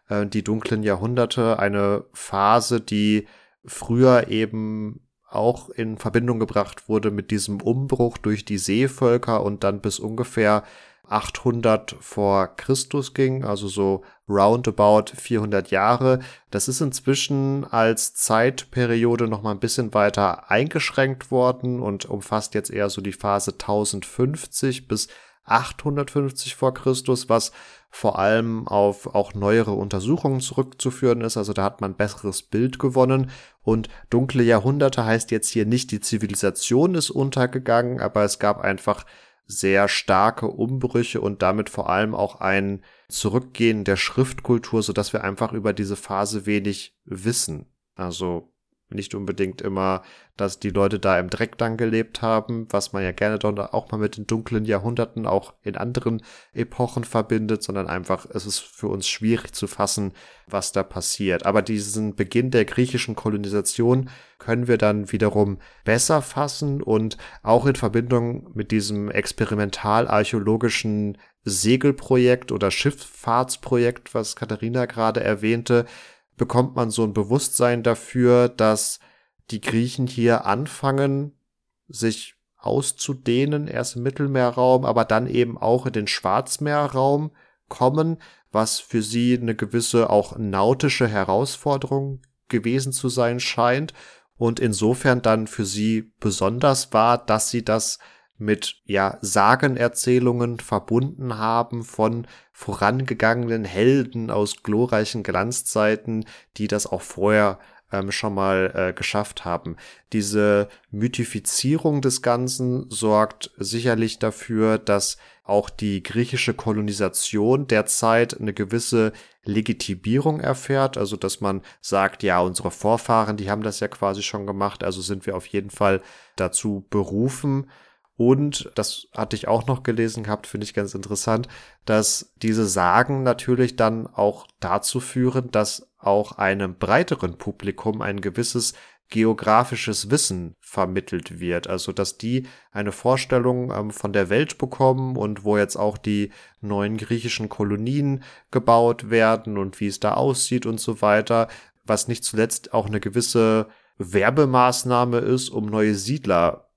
Äh, die dunklen Jahrhunderte, eine Phase, die früher eben auch in Verbindung gebracht wurde mit diesem Umbruch durch die Seevölker und dann bis ungefähr 800 vor Christus ging, also so roundabout 400 Jahre. Das ist inzwischen als Zeitperiode noch mal ein bisschen weiter eingeschränkt worden und umfasst jetzt eher so die Phase 1050 bis 850 vor Christus, was vor allem auf auch neuere Untersuchungen zurückzuführen ist. Also da hat man besseres Bild gewonnen. Und dunkle Jahrhunderte heißt jetzt hier nicht, die Zivilisation ist untergegangen, aber es gab einfach sehr starke Umbrüche und damit vor allem auch ein Zurückgehen der Schriftkultur, so dass wir einfach über diese Phase wenig wissen. Also nicht unbedingt immer, dass die Leute da im Dreck dann gelebt haben, was man ja gerne dann auch mal mit den dunklen Jahrhunderten auch in anderen Epochen verbindet, sondern einfach, es ist für uns schwierig zu fassen, was da passiert. Aber diesen Beginn der griechischen Kolonisation können wir dann wiederum besser fassen und auch in Verbindung mit diesem experimental-archäologischen Segelprojekt oder Schifffahrtsprojekt, was Katharina gerade erwähnte, bekommt man so ein Bewusstsein dafür, dass die Griechen hier anfangen, sich auszudehnen, erst im Mittelmeerraum, aber dann eben auch in den Schwarzmeerraum kommen, was für sie eine gewisse auch nautische Herausforderung gewesen zu sein scheint und insofern dann für sie besonders war, dass sie das mit ja Sagenerzählungen verbunden haben von vorangegangenen Helden aus glorreichen Glanzzeiten, die das auch vorher ähm, schon mal äh, geschafft haben. Diese Mythifizierung des Ganzen sorgt sicherlich dafür, dass auch die griechische Kolonisation derzeit eine gewisse Legitimierung erfährt, also dass man sagt, ja, unsere Vorfahren, die haben das ja quasi schon gemacht, also sind wir auf jeden Fall dazu berufen, und das hatte ich auch noch gelesen gehabt, finde ich ganz interessant, dass diese Sagen natürlich dann auch dazu führen, dass auch einem breiteren Publikum ein gewisses geografisches Wissen vermittelt wird. Also, dass die eine Vorstellung ähm, von der Welt bekommen und wo jetzt auch die neuen griechischen Kolonien gebaut werden und wie es da aussieht und so weiter, was nicht zuletzt auch eine gewisse Werbemaßnahme ist, um neue Siedler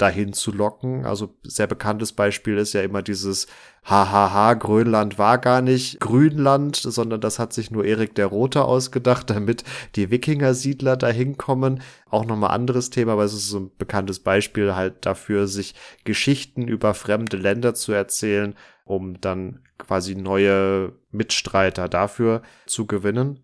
dahin zu locken. Also sehr bekanntes Beispiel ist ja immer dieses Hahaha, Grönland war gar nicht Grünland, sondern das hat sich nur Erik der Rote ausgedacht, damit die Wikinger-Siedler dahin kommen. Auch nochmal anderes Thema, aber es ist so ein bekanntes Beispiel halt dafür, sich Geschichten über fremde Länder zu erzählen, um dann quasi neue Mitstreiter dafür zu gewinnen.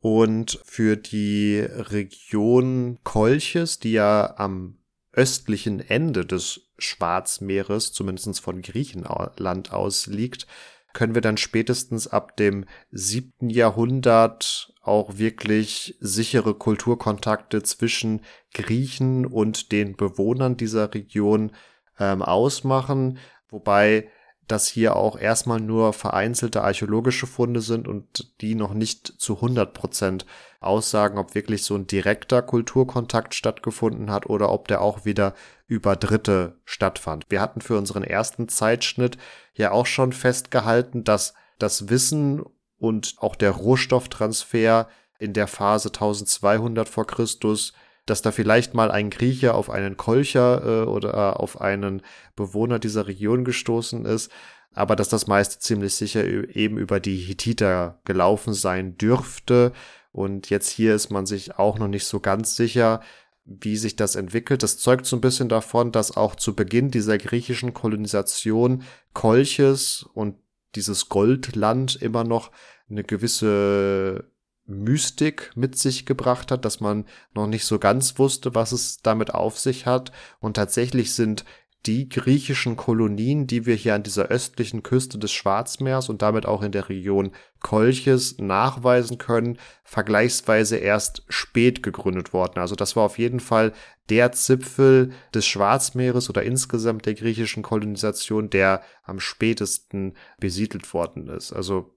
Und für die Region Kolchis, die ja am östlichen Ende des Schwarzmeeres, zumindest von Griechenland aus liegt, können wir dann spätestens ab dem siebten Jahrhundert auch wirklich sichere Kulturkontakte zwischen Griechen und den Bewohnern dieser Region ähm, ausmachen, wobei das hier auch erstmal nur vereinzelte archäologische Funde sind und die noch nicht zu 100 Prozent aussagen, ob wirklich so ein direkter Kulturkontakt stattgefunden hat oder ob der auch wieder über Dritte stattfand. Wir hatten für unseren ersten Zeitschnitt ja auch schon festgehalten, dass das Wissen und auch der Rohstofftransfer in der Phase 1200 vor Christus dass da vielleicht mal ein Grieche auf einen Kolcher äh, oder auf einen Bewohner dieser Region gestoßen ist, aber dass das meiste ziemlich sicher eben über die Hittiter gelaufen sein dürfte. Und jetzt hier ist man sich auch noch nicht so ganz sicher, wie sich das entwickelt. Das zeugt so ein bisschen davon, dass auch zu Beginn dieser griechischen Kolonisation Kolches und dieses Goldland immer noch eine gewisse Mystik mit sich gebracht hat, dass man noch nicht so ganz wusste, was es damit auf sich hat. Und tatsächlich sind die griechischen Kolonien, die wir hier an dieser östlichen Küste des Schwarzmeers und damit auch in der Region Kolchis nachweisen können, vergleichsweise erst spät gegründet worden. Also das war auf jeden Fall der Zipfel des Schwarzmeeres oder insgesamt der griechischen Kolonisation, der am spätesten besiedelt worden ist. Also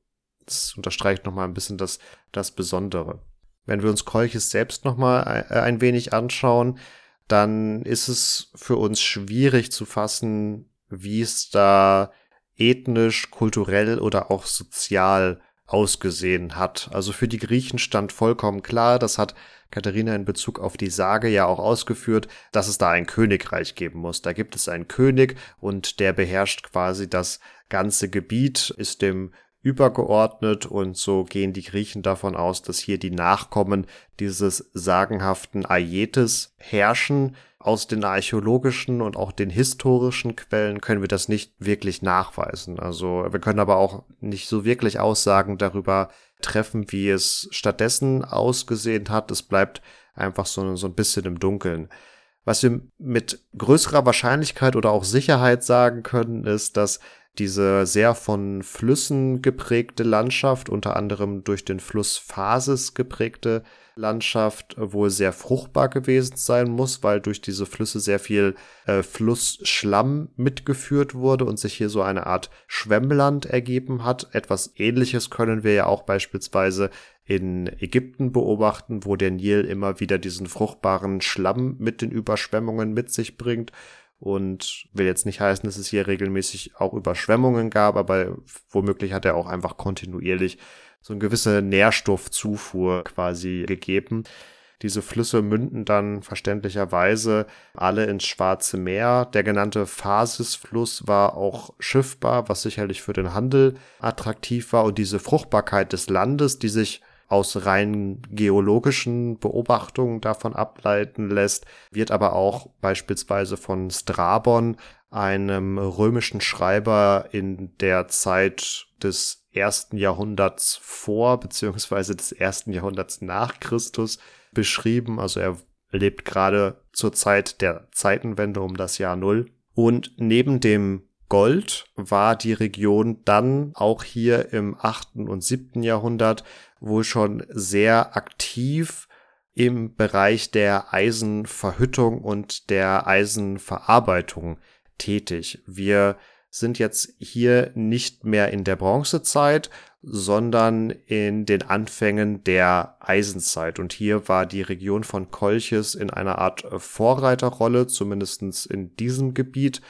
das unterstreicht nochmal ein bisschen das, das Besondere. Wenn wir uns Kolchis selbst nochmal äh, ein wenig anschauen, dann ist es für uns schwierig zu fassen, wie es da ethnisch, kulturell oder auch sozial ausgesehen hat. Also für die Griechen stand vollkommen klar, das hat Katharina in Bezug auf die Sage ja auch ausgeführt, dass es da ein Königreich geben muss. Da gibt es einen König und der beherrscht quasi das ganze Gebiet, ist dem übergeordnet und so gehen die Griechen davon aus, dass hier die Nachkommen dieses sagenhaften Aietes herrschen. Aus den archäologischen und auch den historischen Quellen können wir das nicht wirklich nachweisen. Also wir können aber auch nicht so wirklich Aussagen darüber treffen, wie es stattdessen ausgesehen hat. Es bleibt einfach so, so ein bisschen im Dunkeln. Was wir mit größerer Wahrscheinlichkeit oder auch Sicherheit sagen können, ist, dass diese sehr von Flüssen geprägte Landschaft, unter anderem durch den Fluss Phasis geprägte Landschaft, wohl sehr fruchtbar gewesen sein muss, weil durch diese Flüsse sehr viel äh, Flussschlamm mitgeführt wurde und sich hier so eine Art Schwemmland ergeben hat. Etwas ähnliches können wir ja auch beispielsweise in Ägypten beobachten, wo der Nil immer wieder diesen fruchtbaren Schlamm mit den Überschwemmungen mit sich bringt und will jetzt nicht heißen, dass es hier regelmäßig auch Überschwemmungen gab, aber womöglich hat er auch einfach kontinuierlich so eine gewisse Nährstoffzufuhr quasi gegeben. Diese Flüsse münden dann verständlicherweise alle ins Schwarze Meer. Der genannte Phasisfluss war auch schiffbar, was sicherlich für den Handel attraktiv war. Und diese Fruchtbarkeit des Landes, die sich aus rein geologischen Beobachtungen davon ableiten lässt, wird aber auch beispielsweise von Strabon, einem römischen Schreiber in der Zeit des ersten Jahrhunderts vor beziehungsweise des ersten Jahrhunderts nach Christus beschrieben. Also er lebt gerade zur Zeit der Zeitenwende um das Jahr Null. Und neben dem Gold war die Region dann auch hier im achten und siebten Jahrhundert wohl schon sehr aktiv im Bereich der Eisenverhüttung und der Eisenverarbeitung tätig. Wir sind jetzt hier nicht mehr in der Bronzezeit, sondern in den Anfängen der Eisenzeit. Und hier war die Region von Kolchis in einer Art Vorreiterrolle, zumindestens in diesem Gebiet.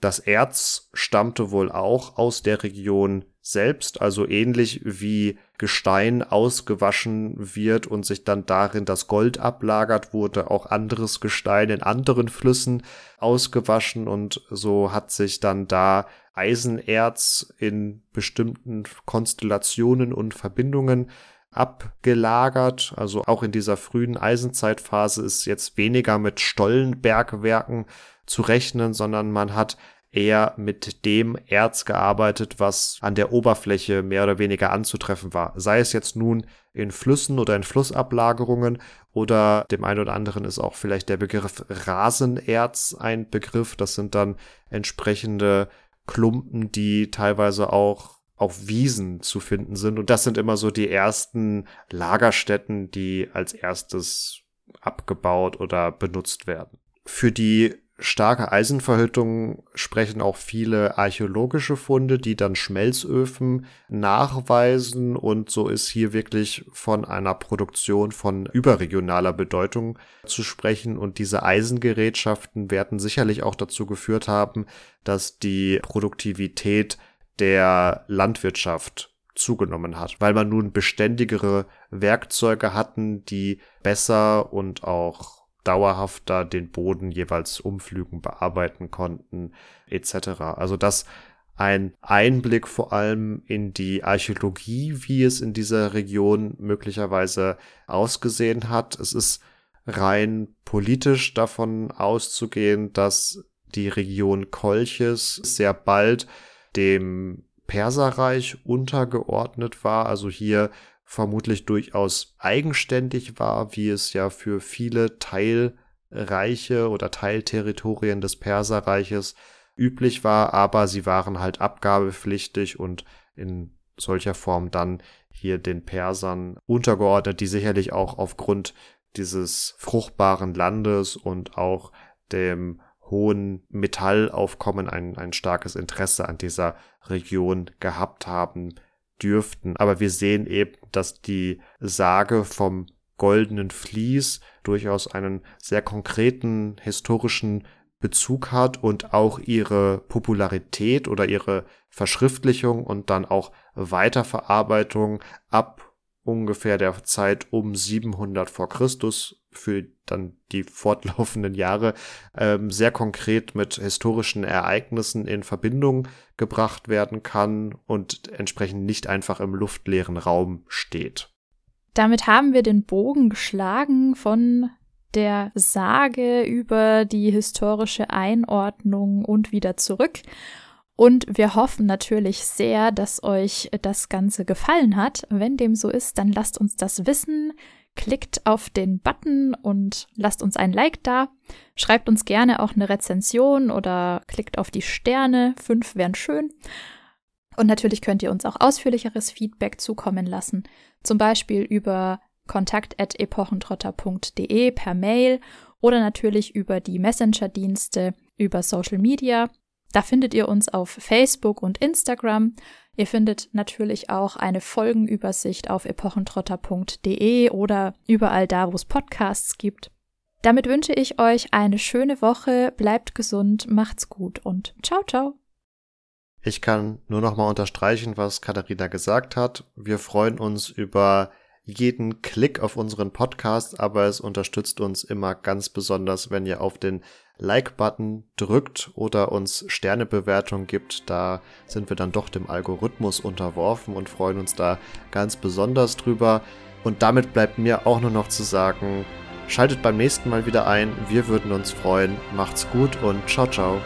Das Erz stammte wohl auch aus der Region selbst, also ähnlich wie Gestein ausgewaschen wird und sich dann darin das Gold ablagert, wurde auch anderes Gestein in anderen Flüssen ausgewaschen und so hat sich dann da Eisenerz in bestimmten Konstellationen und Verbindungen abgelagert. Also auch in dieser frühen Eisenzeitphase ist jetzt weniger mit Stollenbergwerken zu rechnen, sondern man hat eher mit dem Erz gearbeitet, was an der Oberfläche mehr oder weniger anzutreffen war. Sei es jetzt nun in Flüssen oder in Flussablagerungen oder dem einen oder anderen ist auch vielleicht der Begriff Rasenerz ein Begriff. Das sind dann entsprechende Klumpen, die teilweise auch auf Wiesen zu finden sind. Und das sind immer so die ersten Lagerstätten, die als erstes abgebaut oder benutzt werden. Für die starke Eisenverhüttung sprechen auch viele archäologische Funde, die dann Schmelzöfen nachweisen und so ist hier wirklich von einer Produktion von überregionaler Bedeutung zu sprechen und diese Eisengerätschaften werden sicherlich auch dazu geführt haben, dass die Produktivität der Landwirtschaft zugenommen hat, weil man nun beständigere Werkzeuge hatten, die besser und auch dauerhafter den Boden jeweils umflügen, bearbeiten konnten, etc. Also das ein Einblick vor allem in die Archäologie, wie es in dieser Region möglicherweise ausgesehen hat. Es ist rein politisch davon auszugehen, dass die Region Kolchis sehr bald dem Perserreich untergeordnet war, also hier vermutlich durchaus eigenständig war, wie es ja für viele Teilreiche oder Teilterritorien des Perserreiches üblich war, aber sie waren halt abgabepflichtig und in solcher Form dann hier den Persern untergeordnet, die sicherlich auch aufgrund dieses fruchtbaren Landes und auch dem hohen Metallaufkommen ein, ein starkes Interesse an dieser Region gehabt haben, dürften. Aber wir sehen eben, dass die Sage vom goldenen Vlies durchaus einen sehr konkreten historischen Bezug hat und auch ihre Popularität oder ihre Verschriftlichung und dann auch Weiterverarbeitung ab ungefähr der Zeit um 700 vor Christus für dann die fortlaufenden Jahre ähm, sehr konkret mit historischen Ereignissen in Verbindung gebracht werden kann und entsprechend nicht einfach im luftleeren Raum steht. Damit haben wir den Bogen geschlagen von der Sage über die historische Einordnung und wieder zurück. Und wir hoffen natürlich sehr, dass euch das Ganze gefallen hat. Wenn dem so ist, dann lasst uns das wissen klickt auf den Button und lasst uns ein Like da. Schreibt uns gerne auch eine Rezension oder klickt auf die Sterne. Fünf wären schön. Und natürlich könnt ihr uns auch ausführlicheres Feedback zukommen lassen. Zum Beispiel über kontakt.epochentrotter.de per Mail oder natürlich über die Messenger-Dienste über Social Media. Da findet ihr uns auf Facebook und Instagram. Ihr findet natürlich auch eine Folgenübersicht auf epochentrotter.de oder überall da, wo es Podcasts gibt. Damit wünsche ich euch eine schöne Woche, bleibt gesund, macht's gut und ciao, ciao. Ich kann nur noch mal unterstreichen, was Katharina gesagt hat. Wir freuen uns über jeden Klick auf unseren Podcast, aber es unterstützt uns immer ganz besonders, wenn ihr auf den Like-Button drückt oder uns Sternebewertung gibt. Da sind wir dann doch dem Algorithmus unterworfen und freuen uns da ganz besonders drüber. Und damit bleibt mir auch nur noch zu sagen, schaltet beim nächsten Mal wieder ein. Wir würden uns freuen. Macht's gut und ciao, ciao.